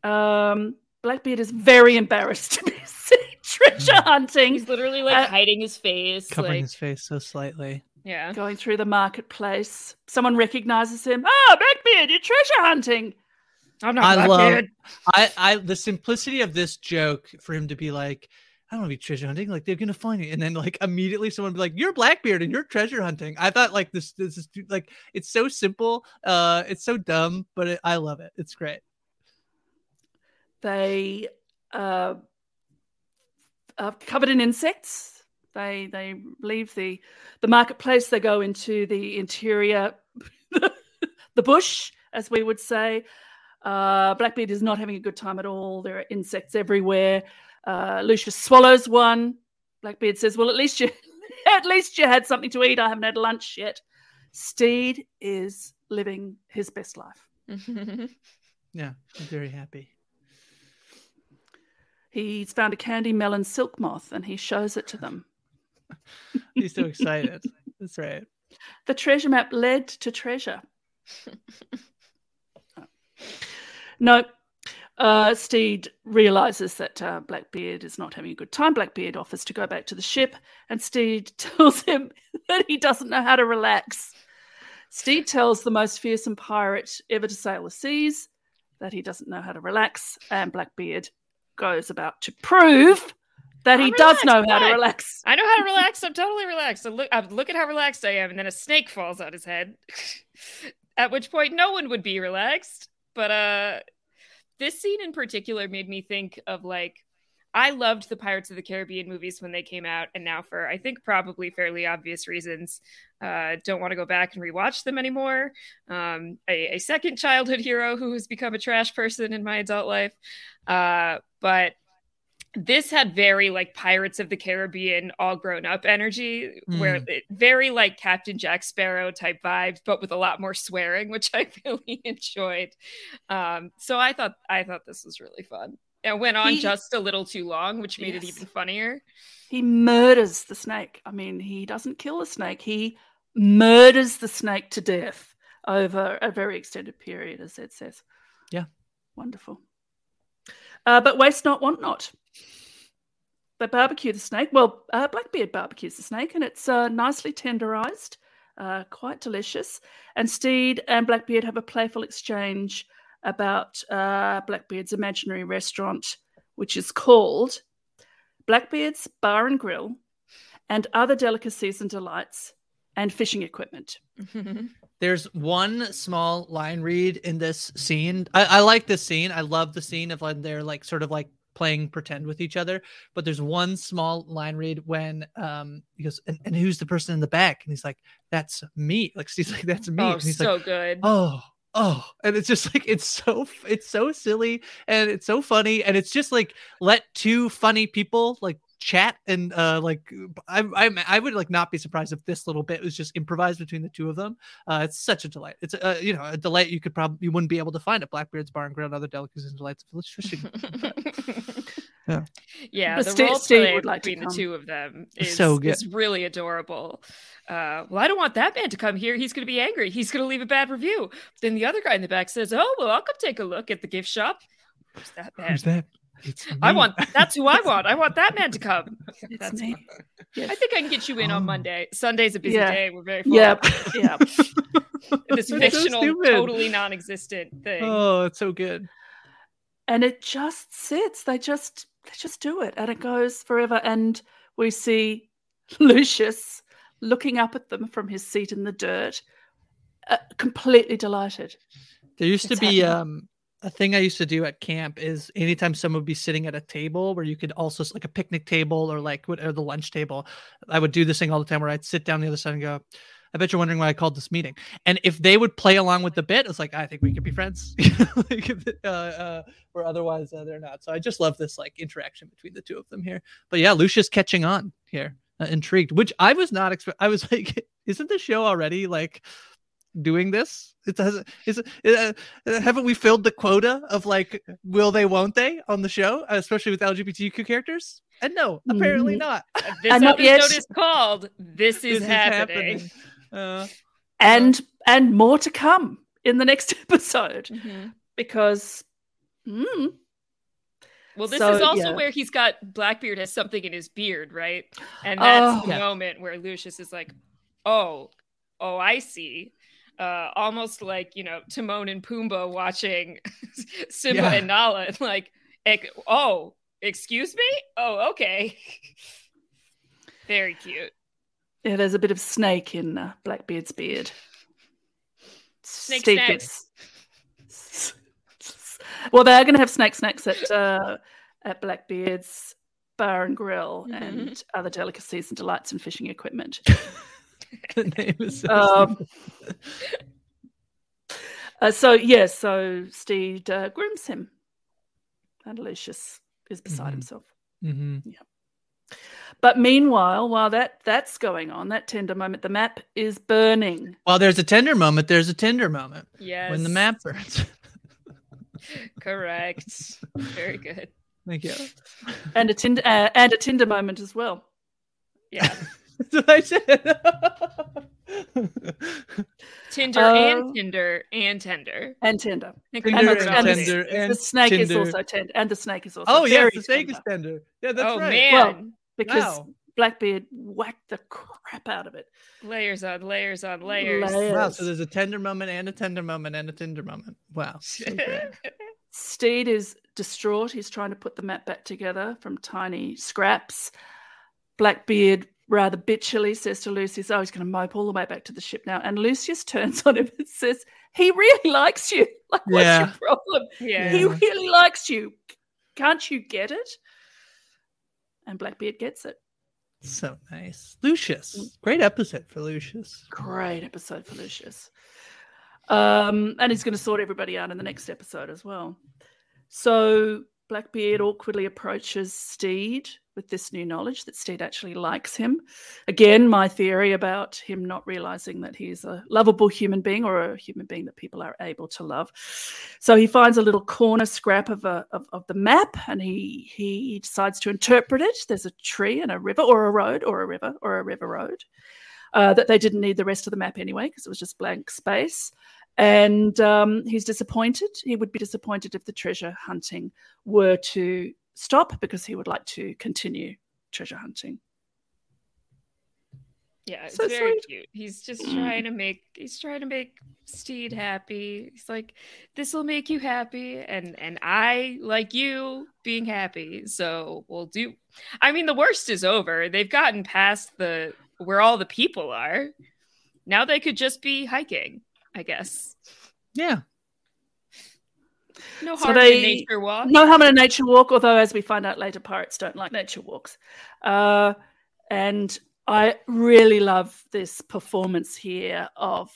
Um, Blackbeard is very embarrassed [laughs] to be seen treasure hunting. He's literally like Uh, hiding his face. Covering like, his face so slightly. Yeah. going through the marketplace. Someone recognizes him. Ah, Blackbeard, you're treasure hunting. I'm not I love I I the simplicity of this joke for him to be like, I don't want to be treasure hunting. Like they're gonna find you, and then like immediately someone be like, "You're Blackbeard and you're treasure hunting." I thought like this this is like it's so simple, uh, it's so dumb, but it, I love it. It's great. They uh, are covered in insects. They they leave the the marketplace. They go into the interior, [laughs] the bush, as we would say. Uh, Blackbeard is not having a good time at all. There are insects everywhere. Uh, Lucius swallows one. Blackbeard says, "Well, at least you, [laughs] at least you had something to eat. I haven't had lunch yet." Stede is living his best life. [laughs] Yeah, I'm very happy. He's found a candy melon silk moth and he shows it to them. [laughs] He's so excited. That's right. The treasure map led to treasure. [laughs] No, uh, Stede realizes that uh, Blackbeard is not having a good time. Blackbeard offers to go back to the ship, and Stede [laughs] tells him that he doesn't know how to relax. Stede tells the most fearsome pirate ever to sail the seas that he doesn't know how to relax, and Blackbeard goes about to prove that he I'm does know how to relax. I know how to relax. I'm totally relaxed. So look, I look at how relaxed I am, and then a snake falls on his head. [laughs] at which point, no one would be relaxed. But uh, this scene in particular made me think of like I loved the Pirates of the Caribbean movies when they came out, and now for I think probably fairly obvious reasons, uh, don't want to go back and rewatch them anymore. Um, a, a second childhood hero who has become a trash person in my adult life, uh, but this had very like Pirates of the Caribbean all grown up energy, where Mm. it, very like Captain Jack Sparrow type vibes, but with a lot more swearing, [laughs] which I really enjoyed. Um, so I thought I thought this was really fun. It went on He- just a little too long, which made it even funnier. He murders the snake. I mean, he doesn't kill the snake, he murders the snake to death over a very extended period, as Ed says. Yeah. Wonderful. Uh, but waste not, want not. They barbecue the snake. Well, uh, Blackbeard barbecues the snake, and it's uh, nicely tenderized, uh, quite delicious. And Stede and Blackbeard have a playful exchange about uh, Blackbeard's imaginary restaurant, which is called Blackbeard's Bar and Grill, and other delicacies and delights, and fishing equipment. [laughs] There's one small line read in this scene. I, I like this scene. I love the scene of when they're like sort of like playing pretend with each other. But there's one small line read when um he goes, and, and who's the person in the back? And he's like, That's me. Like [laughs] he's like, That's me. Oh, and he's so like, good. oh oh and it's just like it's so it's so silly and it's so funny and it's just like let two funny people like chat and uh like I, I I would like not be surprised if this little bit was just improvised between the two of them. Uh, it's such a delight. It's uh, you know a delight you could probably you wouldn't be able to find at Blackbeard's Bar and Grill and other delicacies and delights of fishing. [laughs] Yeah. yeah, But the Steve- role play would like between the two of them It's is so good. is really adorable. Uh, well, I don't want that man to come here. He's going to be angry. He's going to leave a bad review. Then the other guy in the back says, "Oh, well, I'll come take a look at the gift shop." Who's that man? Who's that? It's I want. That's who I want. I want that man to come. It's That's me. Yes. I think I can get you in Oh. on Monday. Sunday's a busy Yeah. day. We're very full. [laughs] Yep. [laughs] Yep. This [laughs] That's so fictional, stupid. totally non-existent thing. Oh, it's so good. and it just sits. They just they just do it, and it goes forever. And we see Lucius looking up at them from his seat in the dirt, uh, completely delighted. There used to be happening. um a thing I used to do at camp is anytime someone would be sitting at a table where you could also like a picnic table or like what or the lunch table, I would do this thing all the time where I'd sit down the other side and go, I bet you're wondering why I called this meeting. And if they would play along with the bit, it's like I think we could be friends, [laughs] like, uh, uh, or otherwise uh, they're not. So I just love this like interaction between the two of them here. But yeah, Lucia's catching on here, uh, intrigued, which I was not expect. I was [laughs] like, isn't the show already like doing this? It doesn't. Is it, uh, haven't we filled the quota of like will they, won't they on the show, especially with LGBTQ characters? And no, apparently Mhm. not. [laughs] This And not yet. episode is called "This is, This happening." Uh, and and more to come in the next [laughs] episode Mhm. because mm, Well, this So, is also yeah. where he's got Blackbeard has something in his beard, right? And that's Oh. the Yeah. moment where Lucius is like, "Oh, oh, I see." Uh, almost like you know Timon and Pumbaa watching [laughs] Simba Yeah. and Nala, and like, "Oh, excuse me? Oh, okay." [laughs] Very cute. Yeah, there's a bit of snake in uh, Blackbeard's beard. Snake Steve snacks. gets- [laughs] well, they're going to have snake snacks at uh, at Blackbeard's bar and grill Mhm. and other delicacies and delights and fishing equipment. [laughs] the name is so Um. [laughs] Uh, so yeah, so Stede uh, grooms him, and Lucius is beside Mhm. himself. Mhm. Yeah. But meanwhile, while that that's going on, that tender moment, the map is burning. While there's a tender moment, there's a tender moment Yes. when the map burns. [laughs] Correct. Very good. Thank you. and a tinder uh, and a tinder moment as well. Yeah. That's what I said. [laughs] Tinder Uh, and Tinder and tender. And tender. Tinder we and, talked and about the, the and snake is also tender, and the snake is also oh yes, very the snake is tender, tender. Yeah, that's oh right. man. Well, because Wow. Blackbeard whacked the crap out of it. layers on layers on layers. Layers. Wow, so there's a tender moment and a tender moment and a tender moment. Wow. [laughs] So. Stede is distraught. He's trying to put the map back together from tiny scraps. Blackbeard rather bitchily says to Lucius, Oh, he's going to mope all the way back to the ship now. And Lucius turns on him and says, He really likes you. [laughs] Like, what's Yeah. your problem? yeah. He really likes you. Can't you get it? And Blackbeard gets it. So nice. Lucius. Great episode for Lucius. Great episode for Lucius. Um, and he's going to sort everybody out in the next episode as well. So Blackbeard awkwardly approaches Stede with this new knowledge that Stede actually likes him. Again, my theory about him not realizing that he's a lovable human being or a human being that people are able to love. So he finds a little corner scrap of a of, of the map and he he decides to interpret it. There's a tree and a river or a road or a river or a river road. Uh, that they didn't need the rest of the map anyway because it was just blank space. And um, he's disappointed. He would be disappointed if the treasure hunting were to stop because he would like to continue treasure hunting. Yeah, it's So very sweet. cute. He's just trying to make he's trying to make Stede happy. He's like, this will make you happy, and and I like you being happy. So we'll do. I mean, the worst is over. They've gotten past the where all the people are. Now they could just be hiking, I guess. Yeah. No So harm in they- nature walk. No harm in a nature walk, although as we find out later, pirates don't like nature walks. Uh, and I really love this performance here of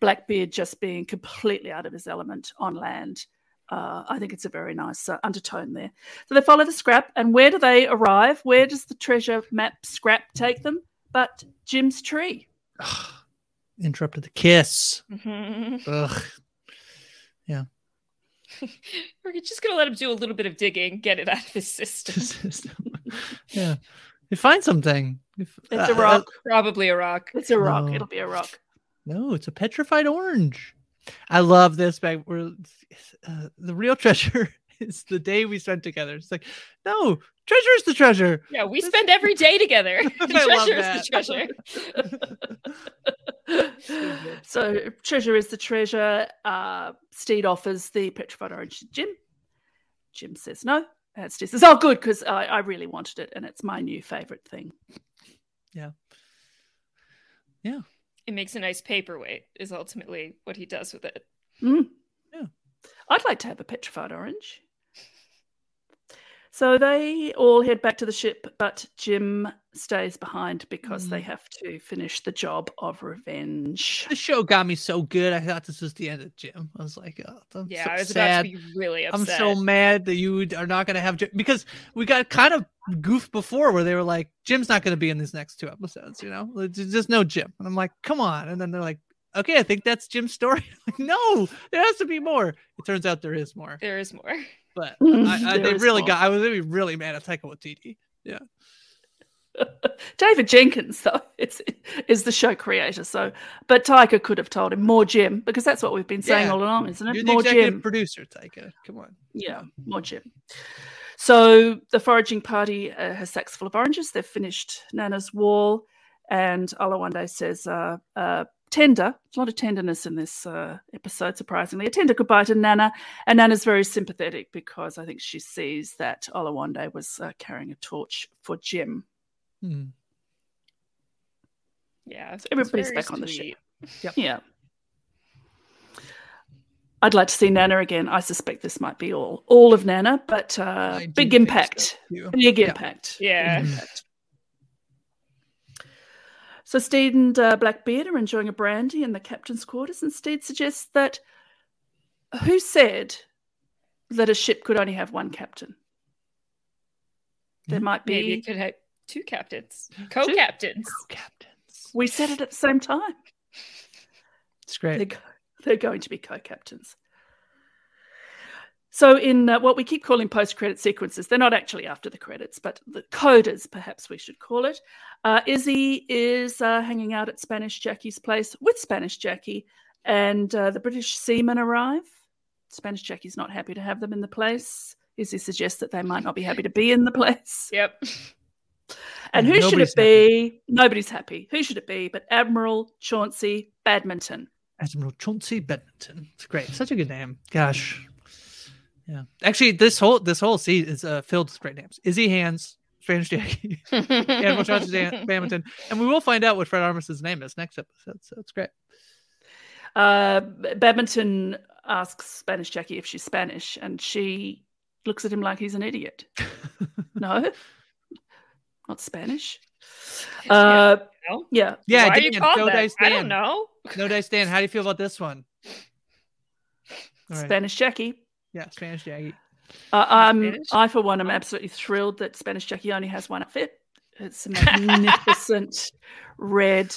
Blackbeard just being completely out of his element on land. Uh, I think it's a very nice uh, undertone there. So they follow the scrap, and where do they arrive? Where does the treasure map scrap take them? But Jim's tree. Interrupted the kiss. Mhm. Ugh. Yeah. [laughs] We're just gonna let him do a little bit of digging, get it out of his system. [laughs] yeah. You find something. If- It's a uh, rock. Probably a rock. It's a rock. No. It'll be a rock. No, it's a petrified orange. I love this back where uh, the real treasure is the day we spent together. It's like, no, treasure is the treasure. Yeah, we spend every day together. [laughs] The I love treasure is the treasure. [laughs] so treasure is the treasure. Uh, Stede offers the petrified orange to Jim. Jim says no. And Stede says, "Oh, good, because I, I really wanted it, and it's my new favorite thing." Yeah. Yeah. It makes a nice paperweight, is ultimately what he does with it. Mm. Yeah. I'd like to have a petrified orange. So they all head back to the ship, but Jim stays behind because they Mm. have to finish the job of revenge. The show got me so good. I thought this was the end of Jim. I was like, oh, I'm Yeah, so I was sad. about to be really upset. I'm so mad that you are not going to have Jim because we got kind of goofed before where they were like, Jim's not going to be in these next two episodes, you know? There's just no Jim. And I'm like, come on. And then they're like, okay, I think that's Jim's story. [laughs] like, no, there has to be more. It turns out there is more. There is more. But [laughs] I, I, they really more. got, I was gonna be really mad at Taika Waititi. Yeah. [laughs] David Jenkins, though, it's, is the show creator. So, but Taika could have told him more Jim because that's what we've been saying Yeah. all along, isn't it? You're the more Jim. producer, Taika. Come on. Yeah, more Jim. So the foraging party uh, has sacks full of oranges. They've finished Nana's wall, and Oluwande says, uh, uh, "Tender, a lot of tenderness in this uh, episode. Surprisingly, a tender goodbye to Nana, and Nana's very sympathetic because I think she sees that Oluwande was uh, carrying a torch for Jim. Hmm. Yeah, it's Everybody's very back on the sweet. ship. Yeah." I'd like to see Nana again. I suspect this might be all all of Nana, but uh, big impact. so. Big Yeah. impact. Yeah. Big impact. So Stede and uh, Blackbeard are enjoying a brandy in the captain's quarters, and Stede suggests that who said that a ship could only have one captain? There might be. Maybe it could have two captains, co-captains. Co captains. We said it at the same time. It's great. They're, go- they're going to be co-captains. So in uh, what we keep calling post-credit sequences, they're not actually after the credits, but the codas, perhaps we should call it. Uh, Izzy is uh, hanging out at Spanish Jackie's place with Spanish Jackie, and uh, the British seamen arrive. Spanish Jackie's not happy to have them in the place. Izzy suggests that they might not be happy to be in the place. [laughs] Yep. And who should it be? Nobody's happy. Who should it be but Admiral Chauncey Badminton? Admiral Chauncey Badminton. It's great. Such a good name. Gosh. Yeah. Actually, this whole this whole seat is uh, filled with great names. Izzy Hands, Spanish Jackie, [laughs] Admiral Chauncey Dan- Badminton, and we will find out what Fred Armisen's name is next episode. So it's great. Uh, Badminton asks Spanish Jackie if she's Spanish, and she looks at him like he's an idiot. [laughs] no, not Spanish. Uh, No? yeah, Yeah, Why Dan, you call no that? dice I don't know. No dice Dan. How do you feel about this one? [laughs] All right. Spanish Jackie. Yeah, Spanish Jackie. Uh, I'm, Spanish? I, for one, am absolutely thrilled that Spanish Jackie only has one outfit. It's a magnificent [laughs] red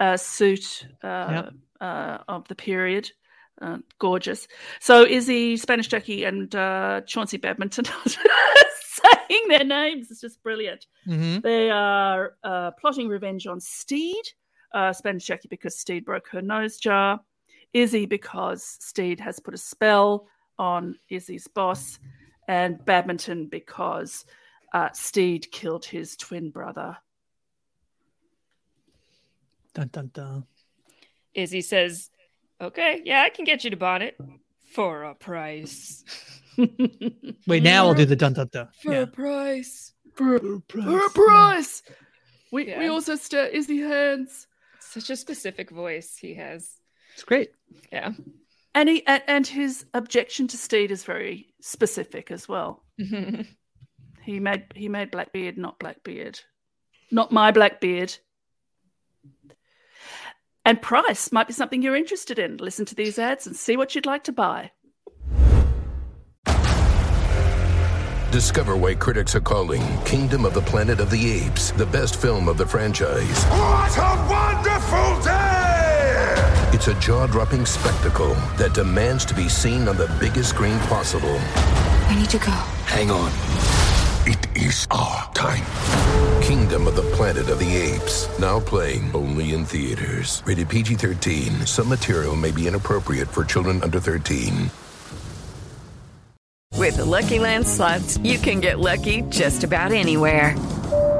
uh, suit uh, uh, of the period. Uh, gorgeous. So Izzy, Spanish Jackie, and uh, Chauncey Badminton [laughs] saying their names is just brilliant. Mm-hmm. They are uh, plotting revenge on Stede. Uh, Spanish Jackie because Stede broke her nose jar. Izzy because Stede has put a spell on Izzy's boss. And Badminton because uh, Stede killed his twin brother. Dun dun dun. Izzy says, "Okay, yeah, I can get you to bonnet for a price. [laughs] Wait, now I'll do the dun dun dun. For Yeah. a price." For, a price. for a price. We, we Yeah. also stare Izzy hands. Such a specific voice he has. It's great. Yeah. And, he, and, and his objection to Stede is very specific as well. [laughs] He made he made Blackbeard not Blackbeard, not my Blackbeard. And price might be something you're interested in. Listen to these ads and see what you'd like to buy. Discover why critics are calling Kingdom of the Planet of the Apes the best film of the franchise. What a wonderful day! It's a jaw dropping spectacle that demands to be seen on the biggest screen possible. I need to go. Hang on. It is our time. Kingdom of the Planet of the Apes. Now playing only in theaters. Rated PG 13. Some material may be inappropriate for children under 13. With the Lucky Land slots, you can get lucky just about anywhere.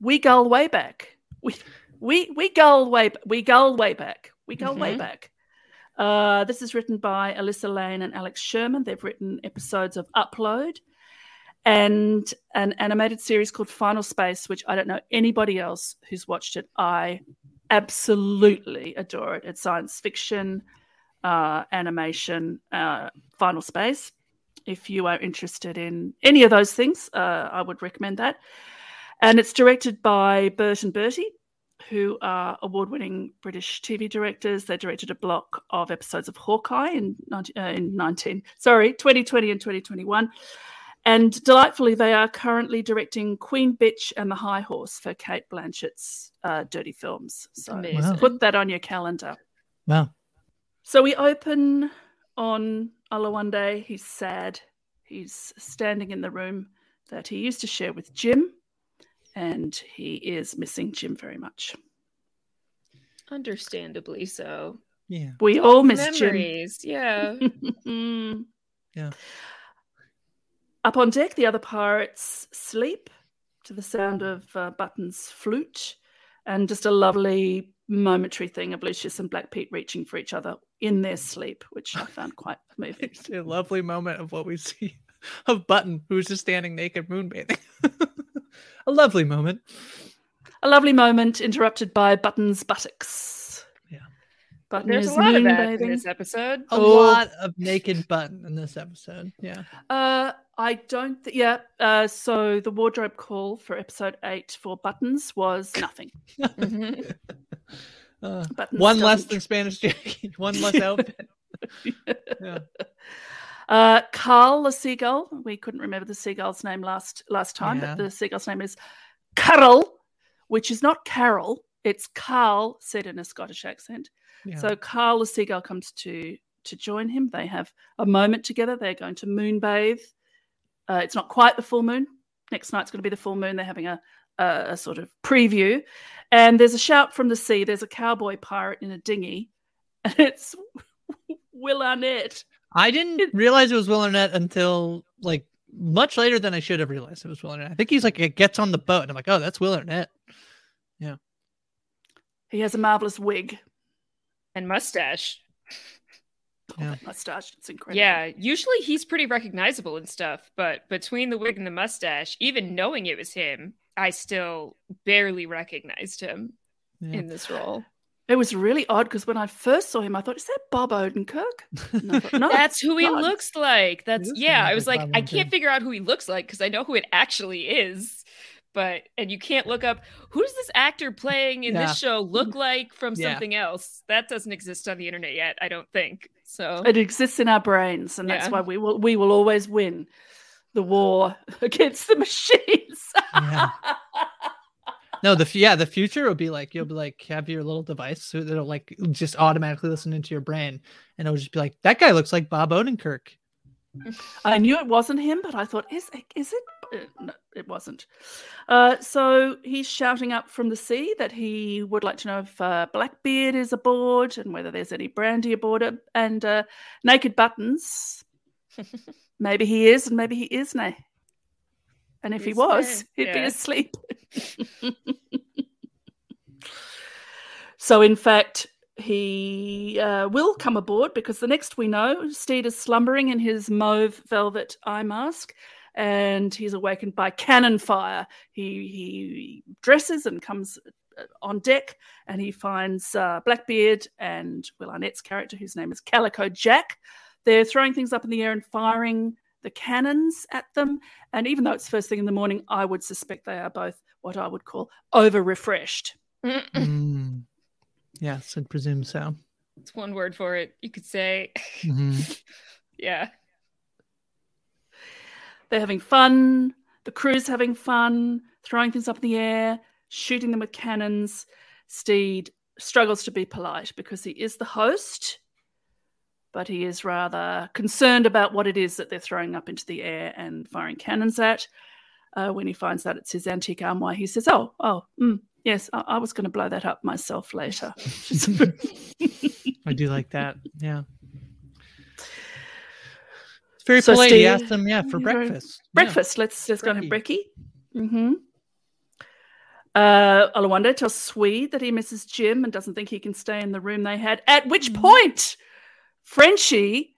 We go way back. We we we gull way we gull way back. We go way Mhm. back. Uh, this is written by Alyssa Lane and Alex Sherman. They've written episodes of Upload and an animated series called Final Space, which I don't know anybody else who's watched it. I absolutely adore it. It's science fiction, uh, animation, uh, Final Space. If you are interested in any of those things, uh, I would recommend that. And it's directed by Bert and Bertie, who are award winning British TV directors. They directed a block of episodes of Hawkeye in, 19, uh, in 19, sorry, 2020 and 2021. And delightfully, they are currently directing Queen Bitch and the High Horse for Cate Blanchett's uh, Dirty Films. So Amazing. put that on your calendar. Wow. So we open on Oluwande. He's sad. He's standing in the room that he used to share with Jim, and he is missing Jim very much. Understandably so. Yeah. We all miss Memories. Yeah. Jim. [laughs] Yeah. Up on deck, the other pirates sleep to the sound of uh, Button's flute, and just a lovely momentary thing of Lucius and Black Pete reaching for each other in their sleep, which I found quite moving. It's [laughs] a lovely moment of what we see of Button, who's just standing naked moonbathing. [laughs] a lovely moment. A lovely moment interrupted by Button's buttocks. Yeah. Button There's is a lot of that moonbathing. in this episode. A Oh. lot of naked Button in this episode. Yeah. Uh, I don't. Th- yeah. Uh, so the wardrobe call for episode eight for buttons was nothing. Mhm. [laughs] Uh, Buttons one less doesn't than Spanish Jackie. [laughs] One less outfit. [laughs] yeah. Uh, Carl the seagull. We couldn't remember the seagull's name last last time, Yeah. but the seagull's name is Carol, which is not Carol. It's Carl, said in a Scottish accent. Yeah. So Carl the seagull comes to to join him. They have a moment together. They're going to moonbathe. Uh, it's not quite the full moon. Next night's going to be the full moon. They're having a, a a sort of preview, and there's a shout from the sea. There's a cowboy pirate in a dinghy, [laughs] and it's Will Arnett. I didn't [laughs] realize it was Will Arnett until like much later than I should have realized it was Will Arnett. I think he's like it gets on the boat and I'm like, oh, that's Will Arnett. Yeah. He has a marvelous wig, And mustache. Yeah. Oh, that mustache. It's incredible. Yeah, usually he's pretty recognizable and stuff, but between the wig and the mustache, even knowing it was him, I still barely recognized him Yeah. in this role. It was really odd because when I first saw him, I thought, is that Bob Odenkirk? And I thought, [laughs] no, That's who he God. looks like. That's is yeah. I was like like, I can't figure out who he looks like because I know who it actually is. But and you can't look up who does this actor playing in Yeah. this show look [laughs] like from Yeah. something else. That doesn't exist on the internet yet, I don't think. So It exists in our brains, and that's Yeah. why we will we will always win the war [laughs] against the machines. No, the yeah, the future will be like you'll be like have your little device so that'll like just automatically listen into your brain, and it'll just be like that guy looks like Bob Odenkirk. [laughs] I knew it wasn't him, but I thought, is is it? Uh, No, it wasn't. Uh, so he's shouting up from the sea that he would like to know if uh, Blackbeard is aboard and whether there's any brandy aboard it, and uh, Naked Buttons. [laughs] maybe he is, and maybe he isn't. And if he was, there, he'd be asleep. so, in fact, he uh, will come aboard because the next we know, Stede is slumbering in his mauve velvet eye mask and he's awakened by cannon fire. He, he dresses and comes uh, on deck and he finds uh, Blackbeard and Will Arnett's character, whose name is Calico Jack. They're throwing things up in the air and firing the cannons at them. And even though it's first thing in the morning, I would suspect they are both what I would call over refreshed. Mm. Yes, I'd presume so. it's one word for it. You could say Mhm. [laughs] yeah. They're having fun. The crew's having fun. throwing things up in the air, shooting them with cannons. Stede struggles to be polite because he is the host, but he is rather concerned about what it is that they're throwing up into the air and firing cannons at. Uh, when he finds out it's his antique armoire, he says, "Oh, oh, mm, yes, I, I was going to blow that up myself later." [laughs] I do like that. Yeah. It's very So polite. He asked them, yeah, for breakfast. Breakfast. Let's let's go and have brekkie. Mm-hmm. Uh, Oluwande tells Swede that he misses Jim and doesn't think he can stay in the room they had. At which point, Frenchie,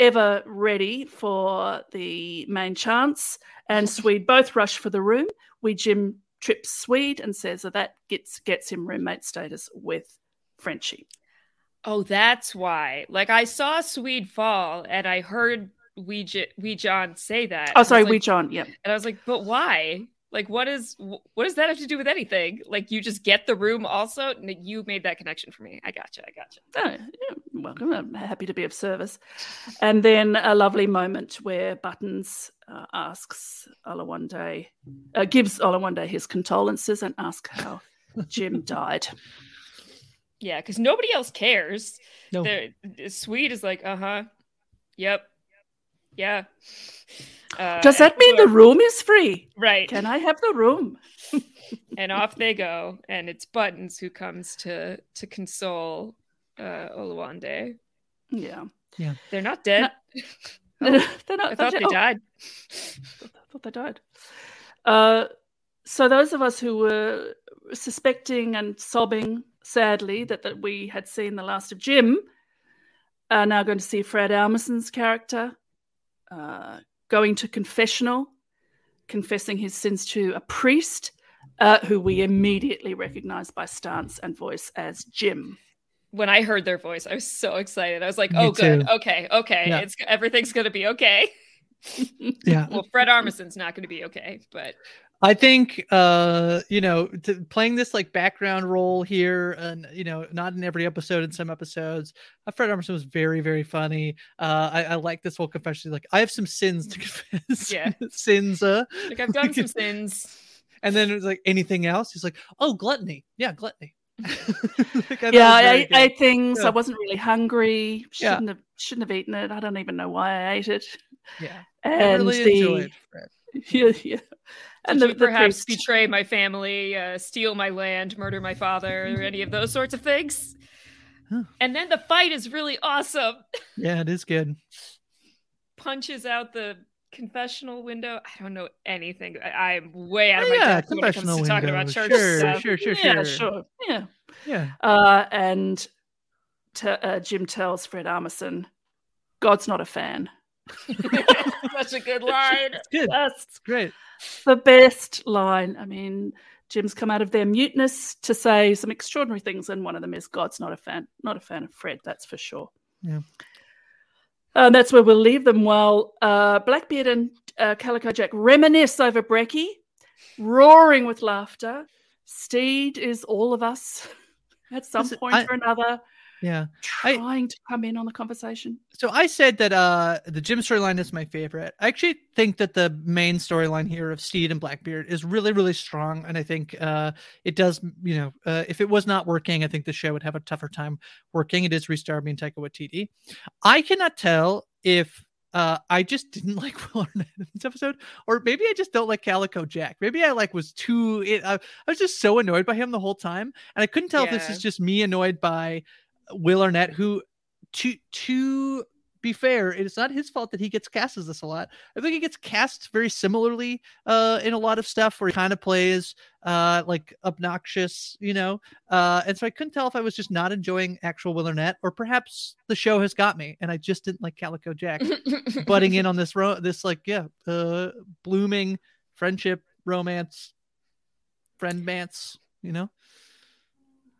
ever ready for the main chance, and [laughs] Swede both rush for the room. We Jim trips Swede and says that that gets gets him roommate status with Frenchie. Oh, that's why. Like I saw Swede fall, and I heard Wee, J- Wee John say that. Oh, sorry, like- Wee John. Yep. And I was like, but why? Like, what is wh- what does that have to do with anything? Like, you just get the room also. You made that connection for me. I gotcha. I gotcha. Oh, yeah, welcome. I'm happy to be of service. And then a lovely moment where Buttons uh, asks Oluwande, uh, gives Oluwande his condolences and asks how Jim [laughs] died. Yeah, because nobody else cares. No. The Swede is like, uh huh, yep, yeah. Uh, Does that and mean the room is free? Right. Can I have the room? [laughs] and off they go, and it's Buttons who comes to to console uh, Oluwande. Yeah. Yeah. They're not dead. [laughs] [laughs] They're not. I thought they oh, died. I thought they died. Uh, so those of us who were suspecting and sobbing sadly that, that we had seen the last of Jim are now going to see Fred Armisen's character uh, going to confessional, confessing his sins to a priest uh, who we immediately recognize by stance and voice as Jim. When I heard their voice, I was so excited. I was like, "Oh, good. Okay, okay. Yeah. It's everything's gonna be okay." [laughs] Yeah. well, Fred Armisen's not gonna be okay, but I think uh you know to, playing this like background role here and you know not in every episode in some episodes uh, Fred Armisen was very very funny uh I, I like this whole confession like I have some sins to confess Yeah. [laughs] sins uh like I've done [laughs] some sins. and then it was like anything else he's like oh gluttony yeah gluttony Like, I yeah, was I ate, things. Yeah. I wasn't really hungry. Shouldn't have shouldn't have eaten it. I don't even know why I ate it. yeah And I really the enjoyed Fred. [laughs] yeah, yeah. And the, the perhaps priest- betray my family, uh, steal my land, murder my father, or any of those sorts of things? And then the fight is really awesome. [laughs] [laughs] yeah it is good Punches out the confessional window. I don't know anything. I, I'm way out of Oh, my yeah, depth when it comes to confessional talking about church Sure, stuff. sure, sure, yeah, sure. sure. Yeah. yeah Uh, and te- uh, Jim tells Fred Armisen, God's not a fan. [laughs] [laughs] Such a good line. good That's great the best line. I mean, Jim's come out of their muteness to say some extraordinary things, and one of them is God's not a fan, not a fan of Fred, that's for sure. yeah And that's where we'll leave them while uh, Blackbeard and uh, Calico Jack reminisce over Brecky, roaring with laughter. Stede is all of us [laughs] at some point I- or another yeah trying to come in on the conversation. So I said that uh the Jim storyline is my favorite. I actually think that the main storyline here of Stede and Blackbeard is really really strong, and I think uh it does you know uh, if it was not working, I think the show would have a tougher time working. It is restarred being Taika Waititi. I cannot tell if. Uh, I just didn't [laughs] like Will Arnett in this episode, or maybe I just don't like Calico Jack. Maybe I like was too. It, I, I was just so annoyed by him the whole time, and I couldn't tell if this is just me annoyed by Will Arnett, who to to be fair, it is not his fault that he gets cast as this a lot. I think he gets cast very similarly uh, in a lot of stuff where he kind of plays uh, like obnoxious, you know. Uh, and so I couldn't tell if I was just not enjoying actual Will Arnett, or perhaps the show has got me and I just didn't like Calico Jack [laughs] butting in on this ro- this like yeah uh, blooming friendship romance friend mance, you know.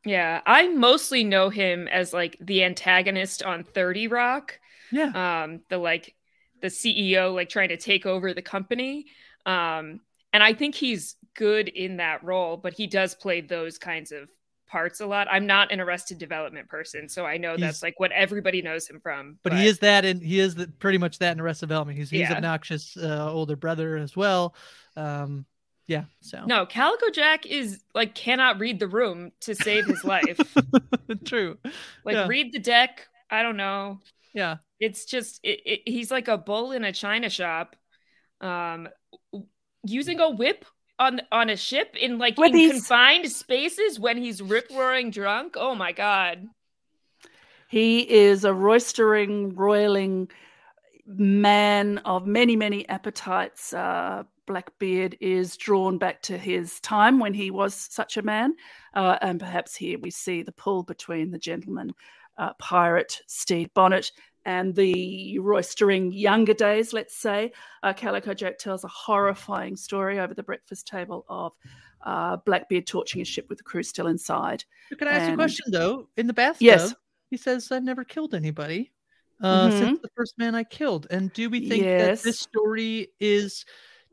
Yeah, I mostly know him as like the antagonist on 30 Rock. Yeah. Um, the like the CEO like trying to take over the company. Um, and I think he's good in that role, but he does play those kinds of parts a lot. I'm not an arrested development person, so I know He's- that's like what everybody knows him from. but, he is that and he is the, pretty much that in Arrested Development. He's he's Yeah. obnoxious uh, older brother as well. Um, Yeah. So No, Calico Jack is like cannot read the room to save his life. [laughs] true. like Yeah. read the deck. I don't know. Yeah. It's just it, it, he's like a bull in a china shop, um, using a whip on on a ship in like With in his- confined spaces when he's rip roaring drunk. Oh my god! He is a roistering, roiling man of many, many appetites. Uh, Blackbeard is drawn back to his time when he was such a man. Uh, and perhaps here we see the pull between the gentleman uh, pirate Stede Bonnet and the roistering younger days, let's say. Uh, Calico Jack tells a horrifying story over the breakfast table of uh, Blackbeard torching his ship with the crew still inside. Can I ask you a question though? In the bathtub, Yes. he says, "I've never killed anybody uh, Mhm. since the first man I killed." And do we think Yes. that this story is?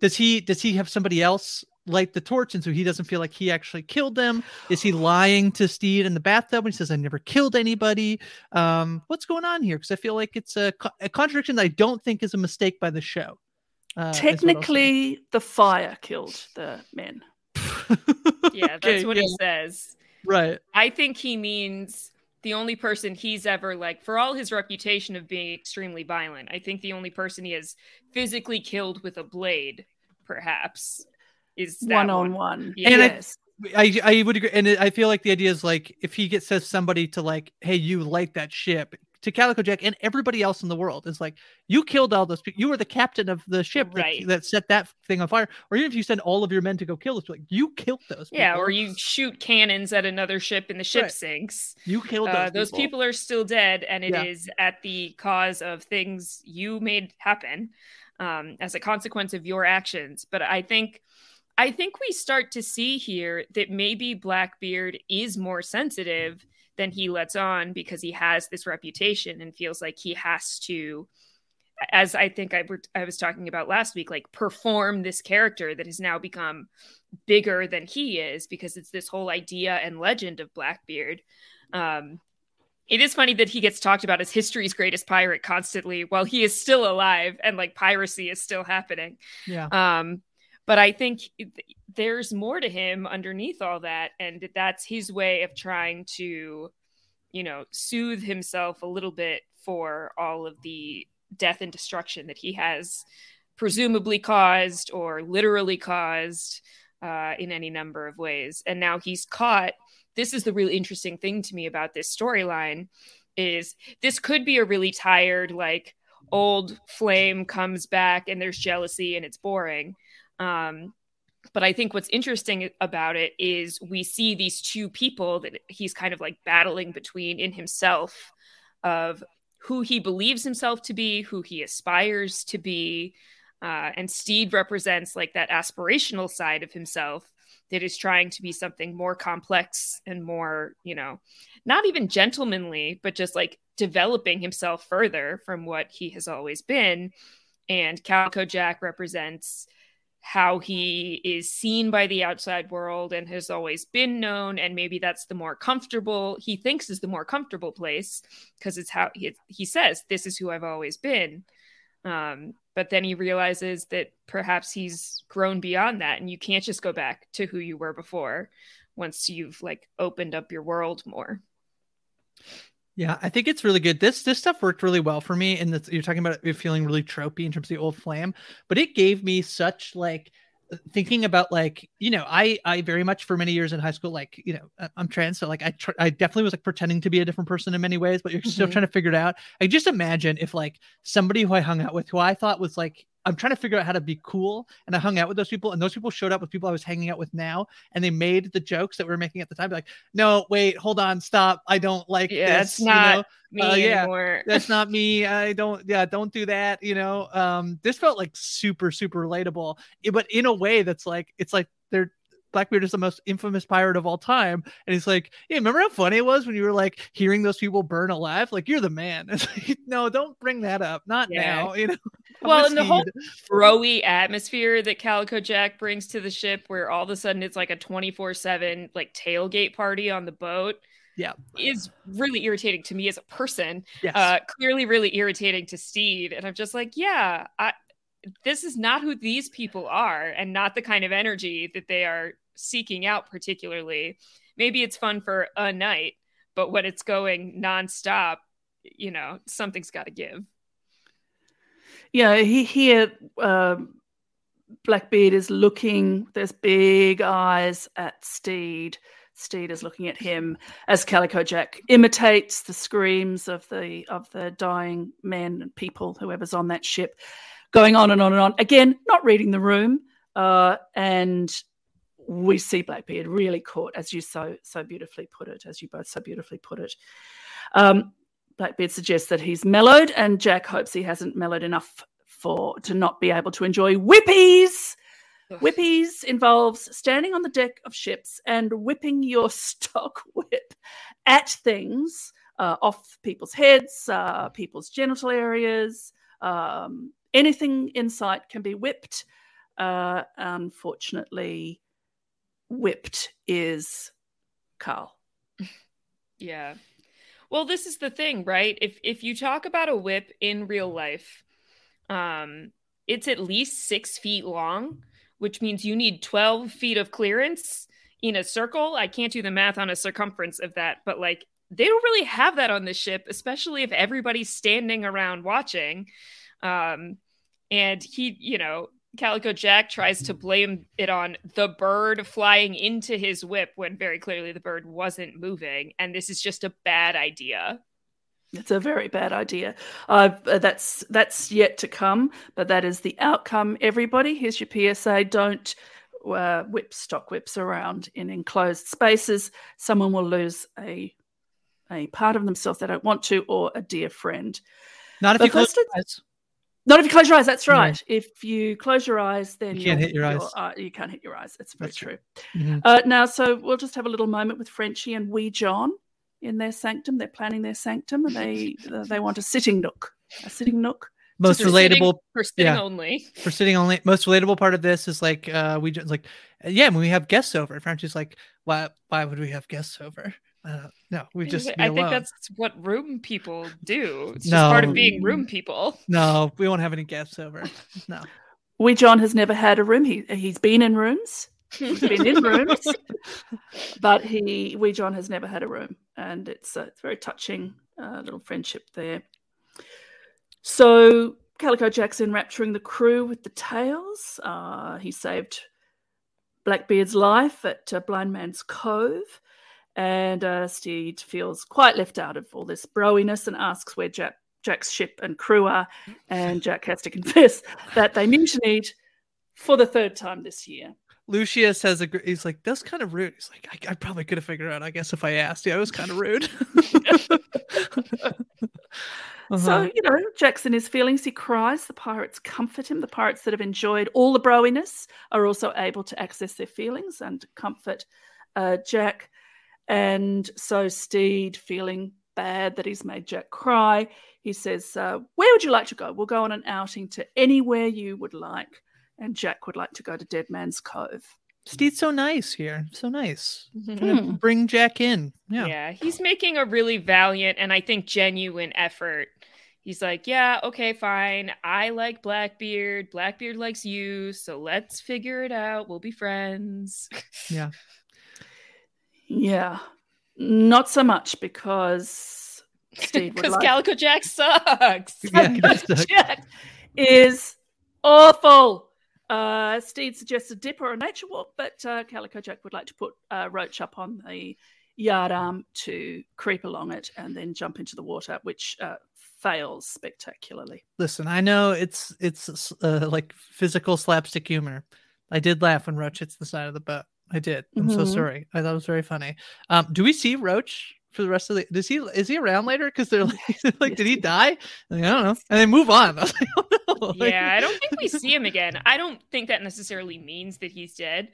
Does he does he have somebody else light the torch, and so he doesn't feel like he actually killed them? Is he lying to Stede in the bathtub when he says, "I never killed anybody"? Um, what's going on here? Because I feel like it's a, a contradiction that I don't think is a mistake by the show. Uh, is what I'll say. Technically, the fire killed the men. [laughs] Yeah, that's Okay, what he says. right. I think he means the only person he's ever like for all his reputation of being extremely violent. I think the only person he has physically killed with a blade, perhaps, is that One on one. Yeah. And I- Yes. I I would agree, and I feel like the idea is like if he gets says somebody to like, hey, you light that ship to Calico Jack and everybody else in the world is like, you killed all those people. You were the captain of the ship that- Right. that, set that thing on fire. Or even if you send all of your men to go kill those, people, like you killed those. People. Yeah, or you shoot cannons at another ship and the ship Right. sinks. you killed those. Uh, those people. people are still dead, and it is Yeah. at the cause of things you made happen um, as a consequence of your actions. But I think, I think we start to see here that maybe Blackbeard is more sensitive than he lets on because he has this reputation and feels like he has to. As I think I, were, I was talking about last week, like perform this character that has now become bigger than he is because it's this whole idea and legend of Blackbeard. Um, it is funny that he gets talked about as history's greatest pirate constantly while he is still alive and like piracy is still happening. Yeah. Um, but I think there's more to him underneath all that, and that's his way of trying to, you know, soothe himself a little bit for all of the death and destruction that he has presumably caused or literally caused uh, in any number of ways. And now he's caught. This is the really interesting thing to me about this storyline is this could be a really tired like old flame comes back and there's jealousy and it's boring um but i think what's interesting about it is we see these two people that he's kind of like battling between in himself of who he believes himself to be who he aspires to be uh, and stede represents like that aspirational side of himself that is trying to be something more complex and more you know not even gentlemanly but just like developing himself further from what he has always been. And calico jack represents how he is seen by the outside world and has always been known and maybe that's the more comfortable he thinks is the more comfortable place because it's how he, he says this is who i've always been. Um, but then he realizes that perhaps he's grown beyond that and you can't just go back to who you were before once you've like opened up your world more Yeah, I think it's really good. This this stuff worked really well for me, and you're talking about it feeling really tropey in terms of the old flame, but it gave me such like thinking about like you know I I very much for many years in high school like you know I- I'm trans so like I tr- I definitely was like pretending to be a different person in many ways, but you're still Mhm. trying to figure it out. I just imagine if like somebody who I hung out with who I thought was like I'm trying to figure out how to be cool. And I hung out with those people, and those people showed up with people I was hanging out with now, and they made the jokes that we were making at the time. Like, no, wait, hold on, stop. I don't like Yeah, this. you not know? me Uh, yeah, anymore. [laughs] that's not me. I don't, yeah, don't do that. You know, um, this felt like super, super relatable, i- but in a way that's like, it's like they're Blackbeard is the most infamous pirate of all time. And he's like, Hey, remember how funny it was when you were like hearing those people burn alive? Like, you're the man. [laughs] It's like, no, don't bring that up. Not Yeah. now. [laughs] You know, [laughs] well, and the whole throwy atmosphere that Calico Jack brings to the ship, where all of a sudden it's like a 24 7 like tailgate party on the boat, yeah, is really irritating to me as a person. Yes. Uh, clearly, really irritating to Stede. And I'm just like, yeah, I. this is not who these people are and not the kind of energy that they are seeking out particularly maybe it's fun for a night but when it's going nonstop you know something's got to give Yeah, he here um, Blackbeard is looking. There's big eyes at Stede. Stede is looking at him as Calico Jack imitates the screams of the of the dying men and people, whoever's on that ship, going on and on and on. Again, not reading the room, uh, and we see Blackbeard really caught, as you so so beautifully put it, as you both so beautifully put it. Um, Blackbeard suggests that he's mellowed, and Jack hopes he hasn't mellowed enough for to not be able to enjoy whippies. Whippies involves standing on the deck of ships and whipping your [laughs] stock whip at things uh, off people's heads, uh, people's genital areas. Um, anything in sight can be whipped. Uh, unfortunately, whipped is Carl. [laughs] Yeah. Well, this is the thing, right? If if you talk about a whip in real life, um, it's at least six feet long, which means you need twelve feet of clearance in a circle. I can't do the math on a circumference of that, but like they don't really have that on the ship, especially if everybody's standing around watching. Um, and he, you know, Calico Jack tries to blame it on the bird flying into his whip when very clearly the bird wasn't moving. And this is just a bad idea. It's a very bad idea. Uh, that's that's yet to come, but that is the outcome. Everybody, here's your PSA: don't uh, whip stock whips around in enclosed spaces. Someone will lose a a part of themselves they don't want to, or a dear friend. Not if But you close your eyes. Not if you close your eyes. That's Yeah. right. If you close your eyes, then You can't hit your eyes. uh, you can't hit your eyes. It's very That's true. Mhm. Uh, now, so we'll just have a little moment with Frenchie and Wee John in their sanctum. They're planning their sanctum, and they uh, they want a sitting nook. A sitting nook. most to the- relatable for sitting yeah, only. for sitting only most relatable part of this is like uh we just like yeah when we have guests over Frenchie's like why why would we have guests over uh, no we just be I think that's what room people do. It's just part of being room people. no we won't have any guests over no Wee John has never had a room. He he's been in rooms. He's been in rooms, [laughs] but he Wee John has never had a room, and it's a, it's a very touching uh, little friendship there. So Calico Jack's enrapturing the crew with the tales. Uh, he saved Blackbeard's life at uh, Blind Man's Cove, and uh, Stede feels quite left out of all this broiness and asks where Jack Jack's ship and crew are, and Jack has to [laughs] confess that they mutinied for the third time this year. Lucius has a he's like that's kind of rude he's like I, I probably could have figured out I guess if I asked yeah it was kind of rude [laughs] So, Uh-huh. you know, Jackson his feelings, he cries. The pirates comfort him. The pirates that have enjoyed all the broiness are also able to access their feelings and comfort uh, Jack. And so Stede, feeling bad that he's made Jack cry, he says, uh, Where would you like to go? We'll go on an outing to anywhere you would like. And Jack would like to go to Dead Man's Cove. Stede's so nice here so nice Mhm. Trying to Hmm. bring Jack in yeah Yeah, he's making a really valiant and I think genuine effort. He's like, yeah, okay, fine. I like Blackbeard. Blackbeard likes you. So let's figure it out. We'll be friends. yeah [laughs] Yeah. Not so much because Because [laughs] like Calico Jack sucks. [laughs] Yeah, he. Jack is awful. Uh, Stede suggests a dip or a nature walk, but uh, Calico Jack would like to put uh, Roach up on the yard arm to creep along it and then jump into the water, which uh, fails spectacularly. listen I know it's it's uh, like physical slapstick humor I did laugh when Roach hits the side of the boat I did I'm so Mhm. sorry I thought it was very funny um do we see Roach for the rest of the does he is he around later because they're like [laughs] like did he die Like, I don't know and they move on [laughs] I like, oh, no. Yeah, I don't think we see him [laughs] again. I don't think that necessarily means that he's dead.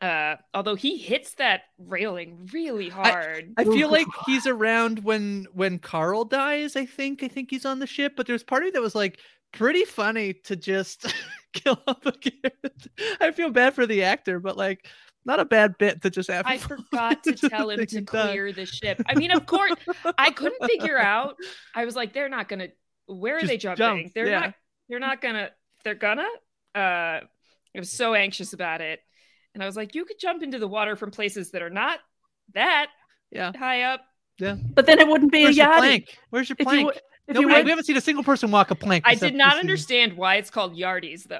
Uh, although he hits that railing really hard. I feel like he's around when when Carl dies. I think I think he's on the ship, but there's part of that was like pretty funny to just kill off a character. I feel bad for the actor, but like not a bad bit to just have. I [laughs] forgot to tell him to he died. clear the ship. I mean, of course, I couldn't figure out. I was like, they're not gonna. Where are Just they jumping? jump, They're yeah. not. They're not gonna they're gonna. Uh, I was so anxious about it, and I was like, you could jump into the water from places that are not that yeah high up. Yeah. But then it wouldn't be Where's a your yardie. plank? Where's your If you plank? w- if Nobody- you we haven't seen a single person walk a plank. I did not understand why it's called yardies, though.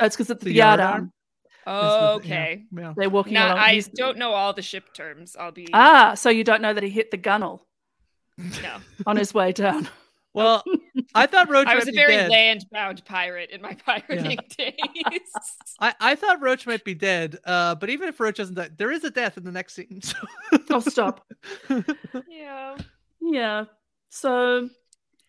Oh, it's because it's The the yard yard arm. Oh, the- yeah, okay. yeah. They're walking Now, along. I He's- don't know all the ship terms. I'll be Ah, so you don't know that he hit the gunnel no. [laughs] on his way down. Well, [laughs] I thought Roach I might was a very dead. land-bound pirate in my [laughs] pirating days. I, I thought Roach might be dead, uh, but even if Roach doesn't die, there is a death in the next scene. So. Oh, stop. yeah. Yeah. So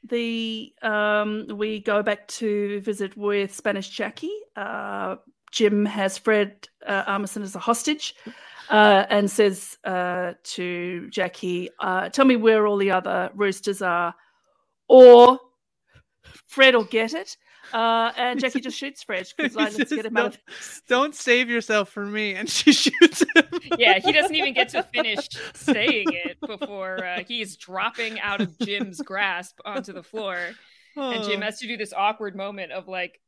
the um we go back to visit with Spanish Jackie. Uh Jim has Fred uh, Armisen as a hostage uh, and says uh, to Jackie, uh, "Tell me where all the other roosters are, or Fred will get it." Uh, and Jackie just shoots Fred because like, [laughs] He let's get him out of don't, don't save yourself for me, and she [laughs] shoots him. Yeah, he doesn't even get to finish [laughs] saying it before uh, he's dropping out of Jim's grasp onto the floor. And Jim Oh. has to do this awkward moment of like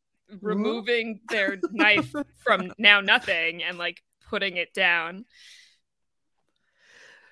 removing their [laughs] knife from now nothing and like putting it down.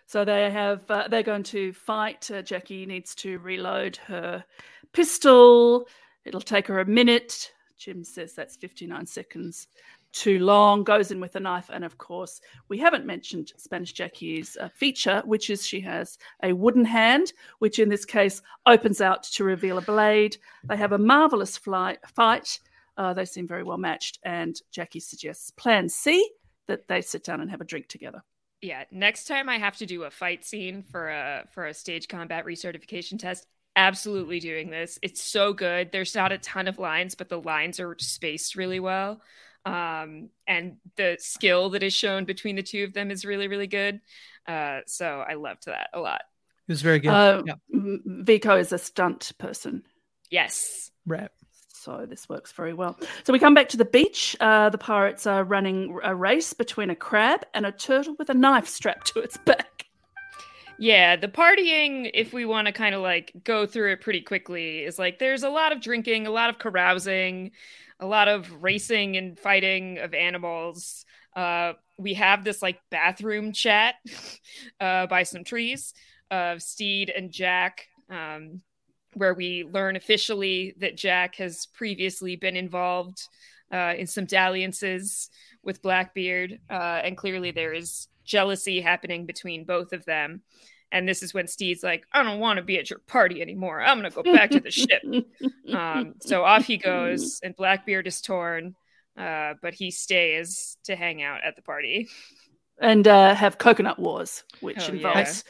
So they have uh, they're going to fight. Uh, Jackie needs to reload her pistol. It'll take her a minute. Jim says that's 59 seconds too long. Goes in with a knife, and of course, we haven't mentioned Spanish Jackie's uh, feature, which is she has a wooden hand, which in this case opens out to reveal a blade. They have a marvelous flight, fight. Uh, they seem very well matched, and Jackie suggests Plan C that they sit down and have a drink together. Yeah, next time I have to do a fight scene for a for a stage combat recertification test, absolutely doing this. It's so good. There's not a ton of lines, but the lines are spaced really well. Um, and the skill that is shown between the two of them is really, really good. Uh, so I loved that a lot. It was very good. Uh, yeah. Vico is a stunt person. Yes. Right. So this works very well. So we come back to the beach. Uh, the pirates are running a race between a crab and a turtle with a knife strapped to its back. Yeah, the partying, if we want to kind of like go through it pretty quickly, is like there's a lot of drinking, a lot of carousing, a lot of racing and fighting of animals. Uh, we have this like bathroom chat [laughs] uh, by some trees of Stede and Jack, um, where we learn officially that Jack has previously been involved uh, in some dalliances with Blackbeard, uh, and clearly there is jealousy happening between both of them. And this is when Steve's like, I don't want to be at your party anymore. I'm going to go back to the ship. [laughs] Um, so off he goes, and Blackbeard is torn, uh, but he stays to hang out at the party. And uh, have coconut wars, which Oh, involves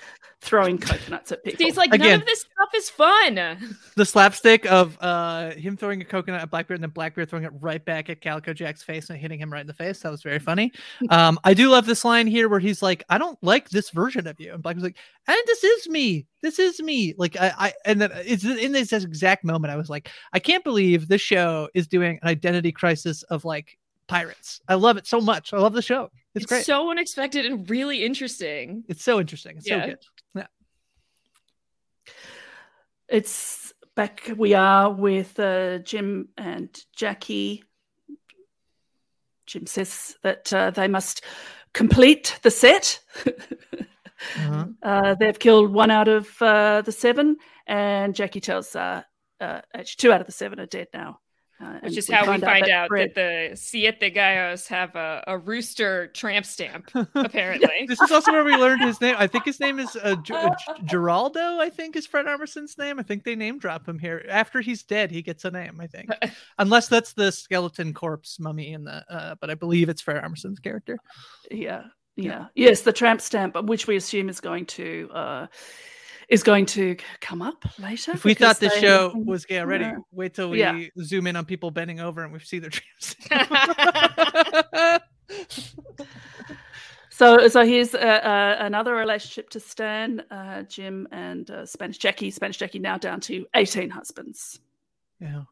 throwing coconuts at people. Stede's like, none of this stuff is fun. [laughs] The slapstick of uh, him throwing a coconut at Blackbeard and then Blackbeard throwing it right back at Calico Jack's face and hitting him right in the face. That was very funny. [laughs] Um, I do love this line here where he's like, I don't like this version of you. And Blackbeard's like, and this is me. This is me. Like, I, I and then it's in this exact moment, I was like, I can't believe this show is doing an identity crisis of like pirates. I love it so much. I love the show. It's, It's great. so unexpected and really interesting. it's so interesting. It's Yeah. so good. Yeah. It's back. We are with uh, Jim and Jackie. Jim says that uh, they must complete the set. Uh-huh. [laughs] Uh, they've killed one out of uh, the seven, and Jackie tells uh, uh, actually two out of the seven are dead now. Uh, Which is how we find out Fred- that the Siete Gallos have a, a rooster tramp stamp, [laughs] apparently. This is also where we learned his name. I think his name is uh, G- uh, Geraldo. [laughs] I think is Fred Armisen's name. I think they name drop him here. After he's dead, he gets a name. I think, [laughs] unless that's the skeleton corpse mummy in the. Uh, but I believe it's Fred Armisen's character. Yeah, yeah, yes, the tramp stamp, which we assume is going to uh, is going to come up later. If we thought they- show was gay already, wait till we Yeah. zoom in on people bending over and we see their tramps. [laughs] So, so here's uh, uh, another relationship to Stan, uh, Jim, and uh, Spanish Jackie. Spanish Jackie now down to 18 husbands. yeah.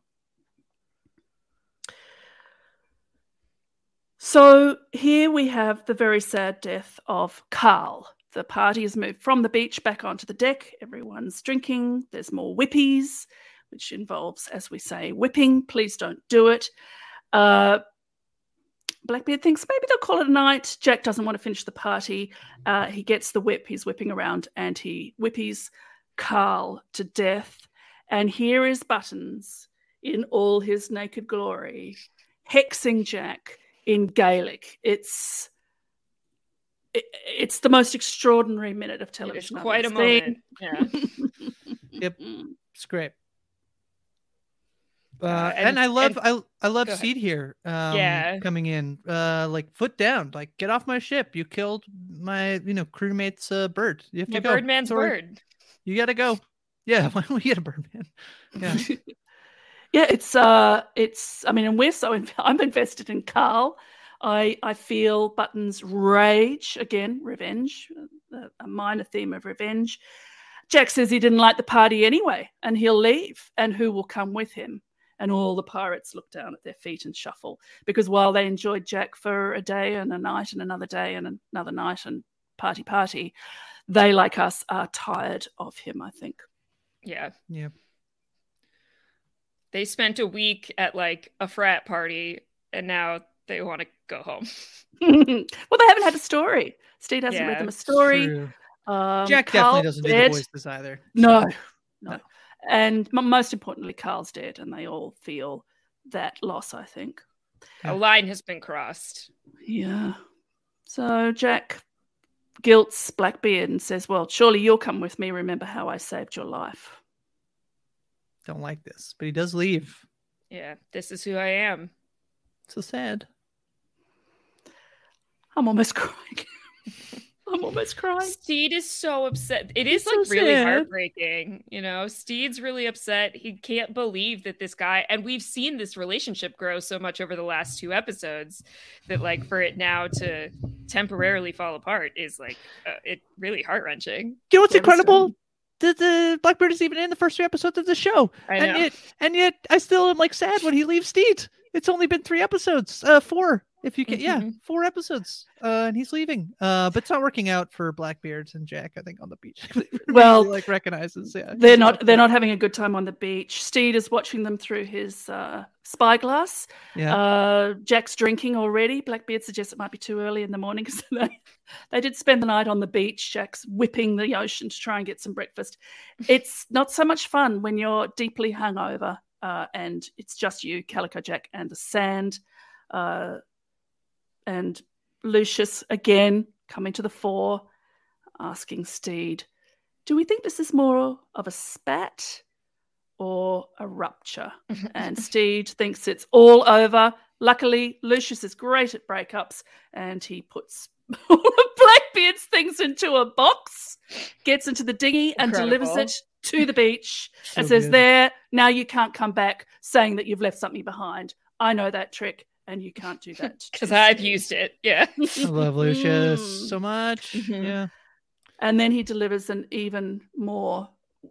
So here we have the very sad death of Carl. The party has moved from the beach back onto the deck. Everyone's drinking. There's more whippies. which involves, as we say, whipping. Please don't do it. Uh, Blackbeard thinks maybe they'll call it a night. Jack doesn't want to finish the party. Uh, he gets the whip. He's whipping around and he whippies Carl to death. And here is Buttons in all his naked glory, hexing Jack in Gaelic. It's it, it's the most extraordinary minute of television. I've quite a ever moment. Yeah. [laughs] Yep, it's great. Uh, Uh, and, and- I love and- I I love Stede here. Um, Yeah. coming in, uh, like foot down, like get off my ship. You killed my you know crewmate's uh, bird. You have to My go. Birdman's Sorry. bird. You gotta go. Yeah, [laughs] why don't we get a Birdman? Yeah, [laughs] Yeah, it's uh, it's. I mean, and we're so. In, I'm invested in Carl. I I feel Button's rage again, revenge, a, a minor theme of revenge. Jack says he didn't like the party anyway, and he'll leave. And who will come with him? And all the pirates look down at their feet and shuffle because while they enjoyed Jack for a day and a night and another day and another night and party party, they like us are tired of him. I think. Yeah. yeah. They spent a week at like a frat party and now they want to go home. [laughs] well, they haven't had a story. Steve hasn't read them a story. True. Um, Jack Carl's definitely doesn't do the voices either. No, no. And m- most importantly, Carl's dead, and they all feel that loss. I think. A line has been crossed. Yeah. So Jack guilts Blackbeard and says, "Well, surely you'll come with me. Remember how I saved your life." Don't like this, but he does leave. Yeah, this is who I am. So sad. I'm almost [laughs] crying. I'm almost crying. Stede is so upset. It is He's like so really sad. heartbreaking. You know, Stede's really upset. He can't believe that this guy, and we've seen this relationship grow so much over the last two episodes that, like, for it now to temporarily fall apart is like, uh, it really heart wrenching. You know what's incredible? The, the Blackbird is even in the first three episodes of the show, and yet, and yet, I still am like sad when he leaves Stede. It's only been three episodes, uh, four if you can, yeah, Mhm. four episodes, uh, and he's leaving. Uh, but it's not working out for Blackbeard and Jack. I think on the beach. [laughs] Well, like recognizes, yeah, They're not. They're not having a good time on the beach. Stede is watching them through his uh, spyglass. Yeah. Uh, Jack's drinking already. Blackbeard suggests it might be too early in the morning because [laughs] they, they did spend the night on the beach. Jack's whipping the ocean to try and get some breakfast. It's not so much fun when you're deeply hungover uh, and it's just you, Calico Jack, and the sand. Uh, and Lucius again coming to the fore, asking Stede, "Do we think this is more of a spat or a rupture?" [laughs] and Stede thinks it's all over. Luckily, Lucius is great at breakups, and he puts [laughs] all of Blackbeard's things into a box, gets into the dinghy, and delivers it to the beach, and says, good. "There, now you can't come back, saying that you've left something behind. I know that trick." And you can't do that Because [laughs] I've used it. Yeah. [laughs] I love Lucius Mm. so much. Mhm. Yeah. And then he delivers an even more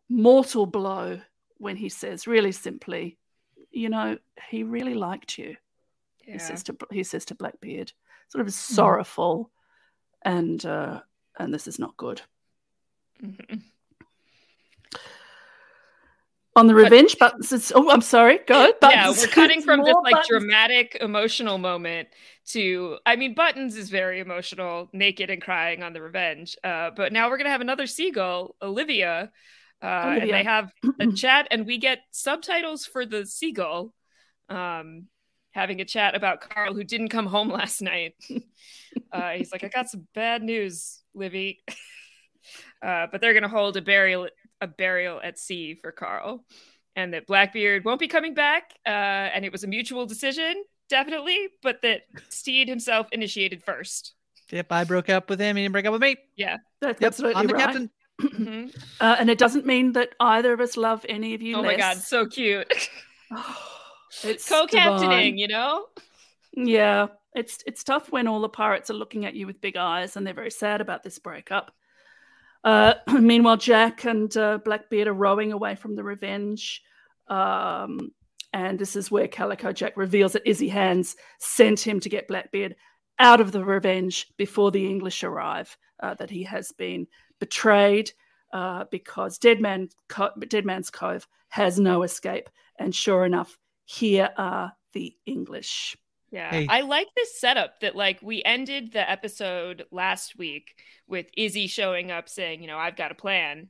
mortal blow when he says, really simply, you know, he really liked you. He says to he says to Blackbeard, sort of Hmm. sorrowful, and uh, and this is not good. Mhm. On the revenge buttons, it's, oh, I'm sorry, go. yeah, Buttons. we're cutting [laughs] from this like buttons. dramatic emotional moment to I mean Buttons is very emotional, naked and crying on the revenge. Uh, but now we're gonna have another seagull, Olivia. Uh, and Olivia. they have [clears throat] a chat and we get subtitles for the seagull um having a chat about Carl who didn't come home [laughs] last night. [laughs] uh, he's like, I got some bad news, Livy. uh, but they're gonna hold a burial a burial at sea for Carl and that Blackbeard won't be coming back. Uh, and it was a mutual decision, definitely, but that Stede himself initiated first. Yep, I broke up with him. He didn't break up with me. Yeah. That's Yep, absolutely I'm the right. captain. Mhm. Uh, and it doesn't mean that either of us love any of you Oh my god, so cute. [laughs] [sighs] It's Co-captaining, divine. you know? Yeah, it's it's tough when all the pirates are looking at you with big eyes and they're very sad about this breakup. Uh, [clears throat] meanwhile, Jack and uh, Blackbeard are rowing away from the Revenge, um, and this is where Calico Jack reveals that Izzy Hands sent him to get Blackbeard out of the Revenge before the English arrive. Uh, that he has been betrayed. uh, because Dead, Man Co- Dead Man's Cove has no escape. And sure enough, here are the English. Yeah. Hey. I like this setup that like we ended the episode last week with Izzy showing up saying, you know, I've got a plan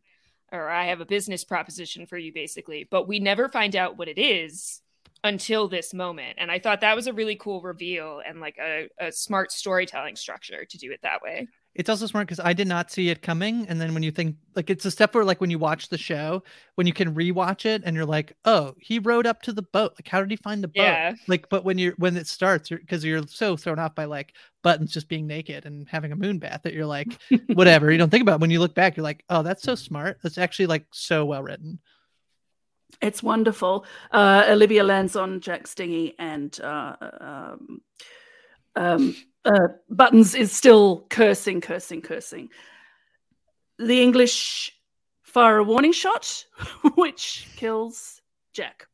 or I have a business proposition for you basically, but we never find out what it is until this moment. And I thought that was a really cool reveal and like a, a smart storytelling structure to do it that way. It's also smart because I did not see it coming. And then when you think like it's a step where like when you watch the show, when you can rewatch it and you're like, oh, he rode up to the boat. Like, how did he find the boat? Yeah. Like, but when you're when it starts, because you're, so thrown off by like buttons just being naked and having a moon bath that you're like, [laughs] whatever. you don't think about it. when you look back, you're like, oh, that's so smart. That's actually like so well written. It's wonderful. Uh, Olivia lands on Jack Stingy, and uh, um, um, uh, Buttons is still cursing, cursing, cursing. The English fire a warning shot, [laughs] which kills Jack.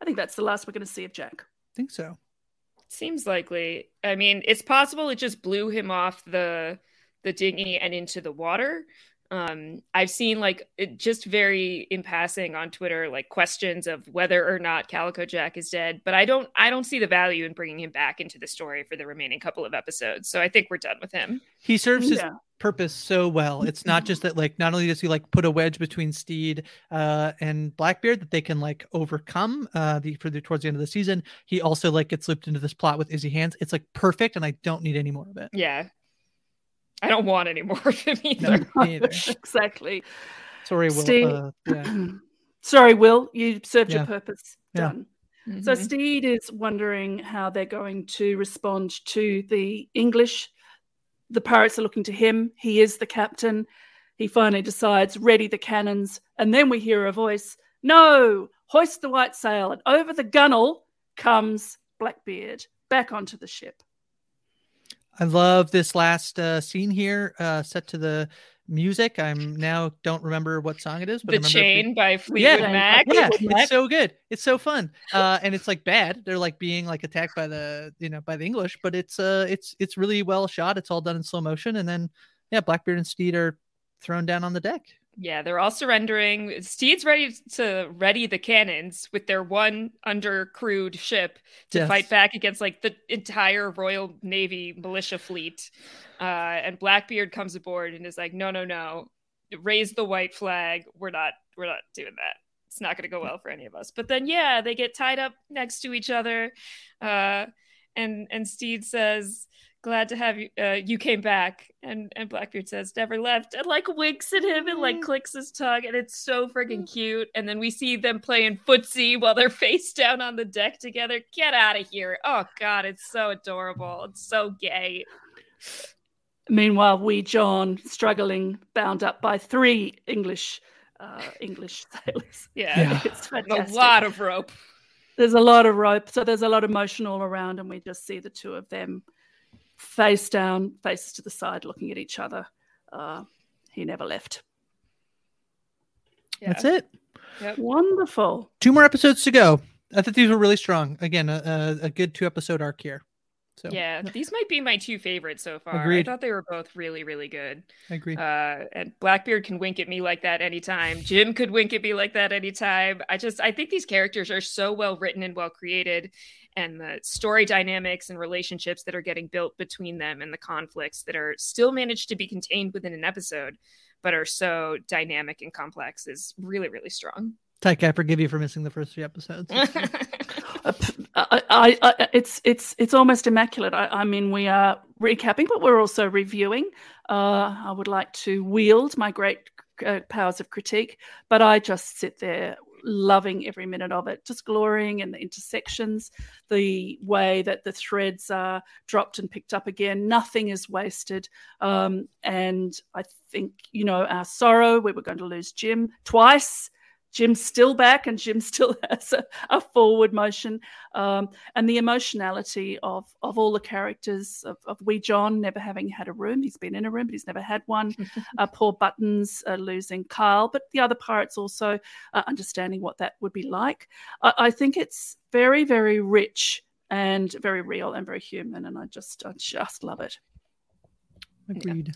I think that's the last we're going to see of Jack. I think so. Seems likely. I mean, it's possible it just blew him off the the dinghy and into the water. Um, I've seen like it just very in passing on Twitter, like questions of whether or not Calico Jack is dead, but I don't, I don't see the value in bringing him back into the story for the remaining couple of episodes. So I think we're done with him. He serves his purpose so well. It's not just that like not only does he like put a wedge between Stede uh and Blackbeard that they can like overcome uh the for the towards the end of the season, he also like gets looped into this plot with Izzy Hands. It's like perfect and I don't need any more of it. Yeah. I don't want any more of him either. No, either. [laughs] exactly. Sorry, Will. Steve- Uh, [clears throat] yeah. Sorry, Will, you served Yeah. your purpose. Yeah. Done. So Mhm. Stede is wondering how they're going to respond to the English. The pirates are looking to him. He is the captain. He finally decides, ready the cannons. And then we hear a voice, no, hoist the white sail. And over the gunwale comes Blackbeard back onto the ship. I love this last uh scene here, uh set to the music. I'm now don't remember what song it is, but the I remember it being- Chain by Fleetwood yeah, Mac. yeah, it's so good. It's so fun. Uh, and it's like bad. They're like being like attacked by the you know by the English, but it's uh it's it's really well shot. It's all done in slow motion, and then yeah, Blackbeard and Stede are thrown down on the deck. Yeah, they're all surrendering. Stede's ready to ready the cannons with their one undercrewed ship to Yes. fight back against like the entire Royal Navy militia fleet. Uh, and Blackbeard comes aboard and is like, "No, no, no, raise the white flag. We're not, we're not doing that. It's not going to go well for any of us." But then, yeah, they get tied up next to each other, uh, and and Stede says, glad to have you uh, you came back. And and blackbeard says never left and like winks at him and like clicks his tongue and it's so freaking cute. And then we see them playing footsie while they're [laughs] face down on the deck together. Get out of here. Oh god it's so adorable. It's so gay. Meanwhile, Wee John struggling, bound up by three English uh, English [laughs] sailors. yeah, Yeah. [laughs] It's a lot of rope. There's a lot of rope, so there's a lot of motion all around, and we just see the two of them face down, faces to the side, looking at each other. Uh, he never left. yeah. That's it. Yep. Wonderful. Two more episodes to go. I thought these were really strong. Again, a, a, a good two episode arc here. So yeah these might be my two favorites so far i thought they were both really really good I agree. uh and blackbeard can wink at me like that anytime jim could wink at me like that anytime i just i think these characters are so well written and well created and the story dynamics and relationships that are getting built between them and the conflicts that are still managed to be contained within an episode but are so dynamic and complex is really really strong Tyke, I forgive you for missing the first three episodes. [laughs] Uh, p- I, I, I, it's it's it's almost immaculate. I, I mean, we are recapping, but we're also reviewing. Uh, I would like to wield my great uh, powers of critique, but I just sit there loving every minute of it, just glorying in the intersections, the way that the threads are dropped and picked up again. Nothing is wasted, um, and I think you know our sorrow. We were going to lose Jim twice. Jim's still back and Jim [laughs] still has a, a forward motion. Um, and the emotionality of, of all the characters of, of Wee John never having had a room. He's been in a room, but he's never had one. [laughs] uh, poor Buttons uh, losing Kyle, but the other pirates also uh, understanding what that would be like. I, I think it's very, very rich and very real and very human. And I just, I just love it. Agreed.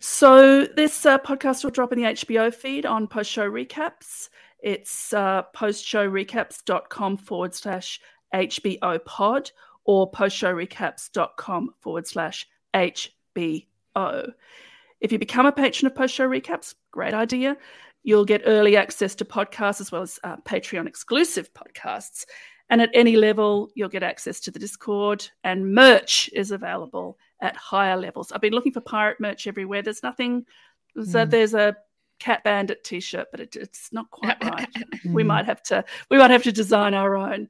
So this uh, podcast will drop in the HBO feed on post show recaps. It's uh, postshowrecaps.com forward slash HBO pod or postshowrecaps.com forward slash HBO. If you become a patron of Post Show Recaps, great idea. You'll get early access to podcasts as well as uh, Patreon exclusive podcasts. And at any level, you'll get access to the Discord, and merch is available at higher levels. I've been looking for pirate merch everywhere. There's nothing. So Mm. there's a Cat Bandit T-shirt, but it, it's not quite [laughs] right. we Mm. might have to. We might have to design our own.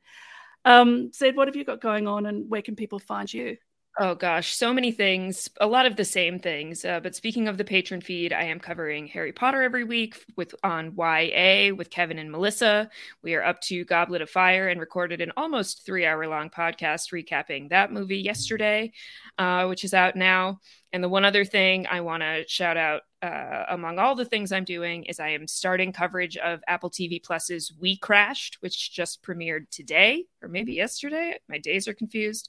Um, Zed, what have you got going on, and where can people find you? Oh gosh, so many things. A lot of the same things. Uh, but speaking of the patron feed, I am covering Harry Potter every week with on YA with Kevin and Melissa. We are up to Goblet of Fire and recorded an almost three hour long podcast recapping that movie yesterday, uh, which is out now. And the one other thing I want to shout out uh, among all the things I'm doing is I am starting coverage of Apple TV Plus's We Crashed, which just premiered today or maybe yesterday. My days are confused.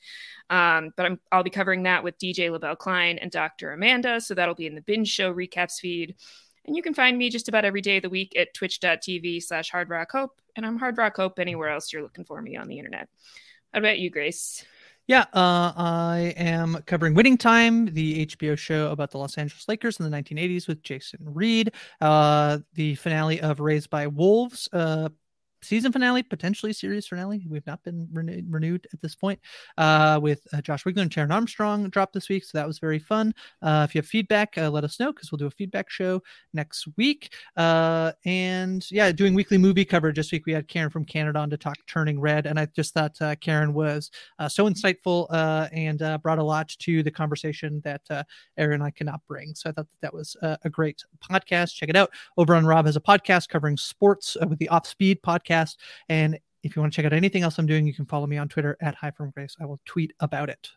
Um, but I'm, I'll be covering that with DJ LaBelle Klein and Dr. Amanda. So that'll be in the binge show recaps feed. And you can find me just about every day of the week at twitch.tv slash hard rock hope. And I'm hard rock hope anywhere else you're looking for me on the internet. How about you, Grace? Yeah, uh, I am covering Winning Time, the HBO show about the Los Angeles Lakers in the 1980s with Jason Reed. Uh, the finale of Raised by Wolves, uh, season finale, potentially series finale. We've not been renewed, renewed at this point. Uh, with uh, Josh Wigler and Sharon Armstrong dropped this week, so that was very fun. Uh, if you have feedback, uh, let us know because we'll do a feedback show next week. Uh, and yeah, doing weekly movie coverage this week. We had Karen from Canada on to talk Turning Red, and I just thought uh, Karen was so insightful and brought a lot to the conversation that Aaron and I cannot bring. So I thought that, that was a great podcast. Check it out. Over on Rob has a podcast covering sports with the Off Speed podcast. And if you want to check out anything else I'm doing, you can follow me on Twitter at Hi from Grace. I will tweet about it.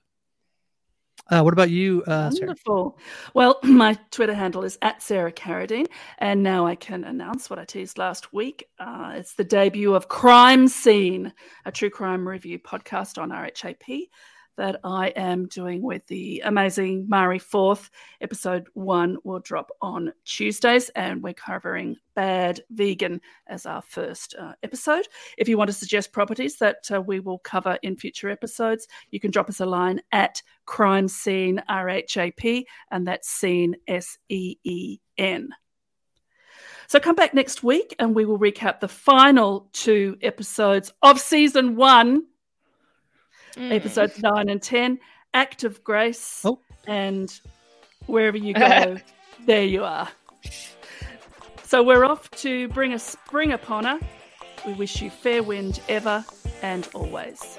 Uh, what about you, uh, Sarah? Wonderful. Well, [clears throat] my Twitter handle is at Sarah Carradine, and now I can announce what I teased last week. Uh, it's the debut of Crime Scene, a true crime review podcast on RHAP that I am doing with the amazing Mari Fourth. Episode one will drop on Tuesdays, and we're covering Bad Vegan as our first uh, episode. If you want to suggest properties that uh, we will cover in future episodes, you can drop us a line at Crime Scene RHAP, and that's Scene S E E N. So come back next week, and we will recap the final two episodes of season one Mm. episodes nine and 10, Act of Grace, oh. and wherever you go, [laughs] there you are. So we're off to bring a spring upon her. We wish you fair wind ever and always.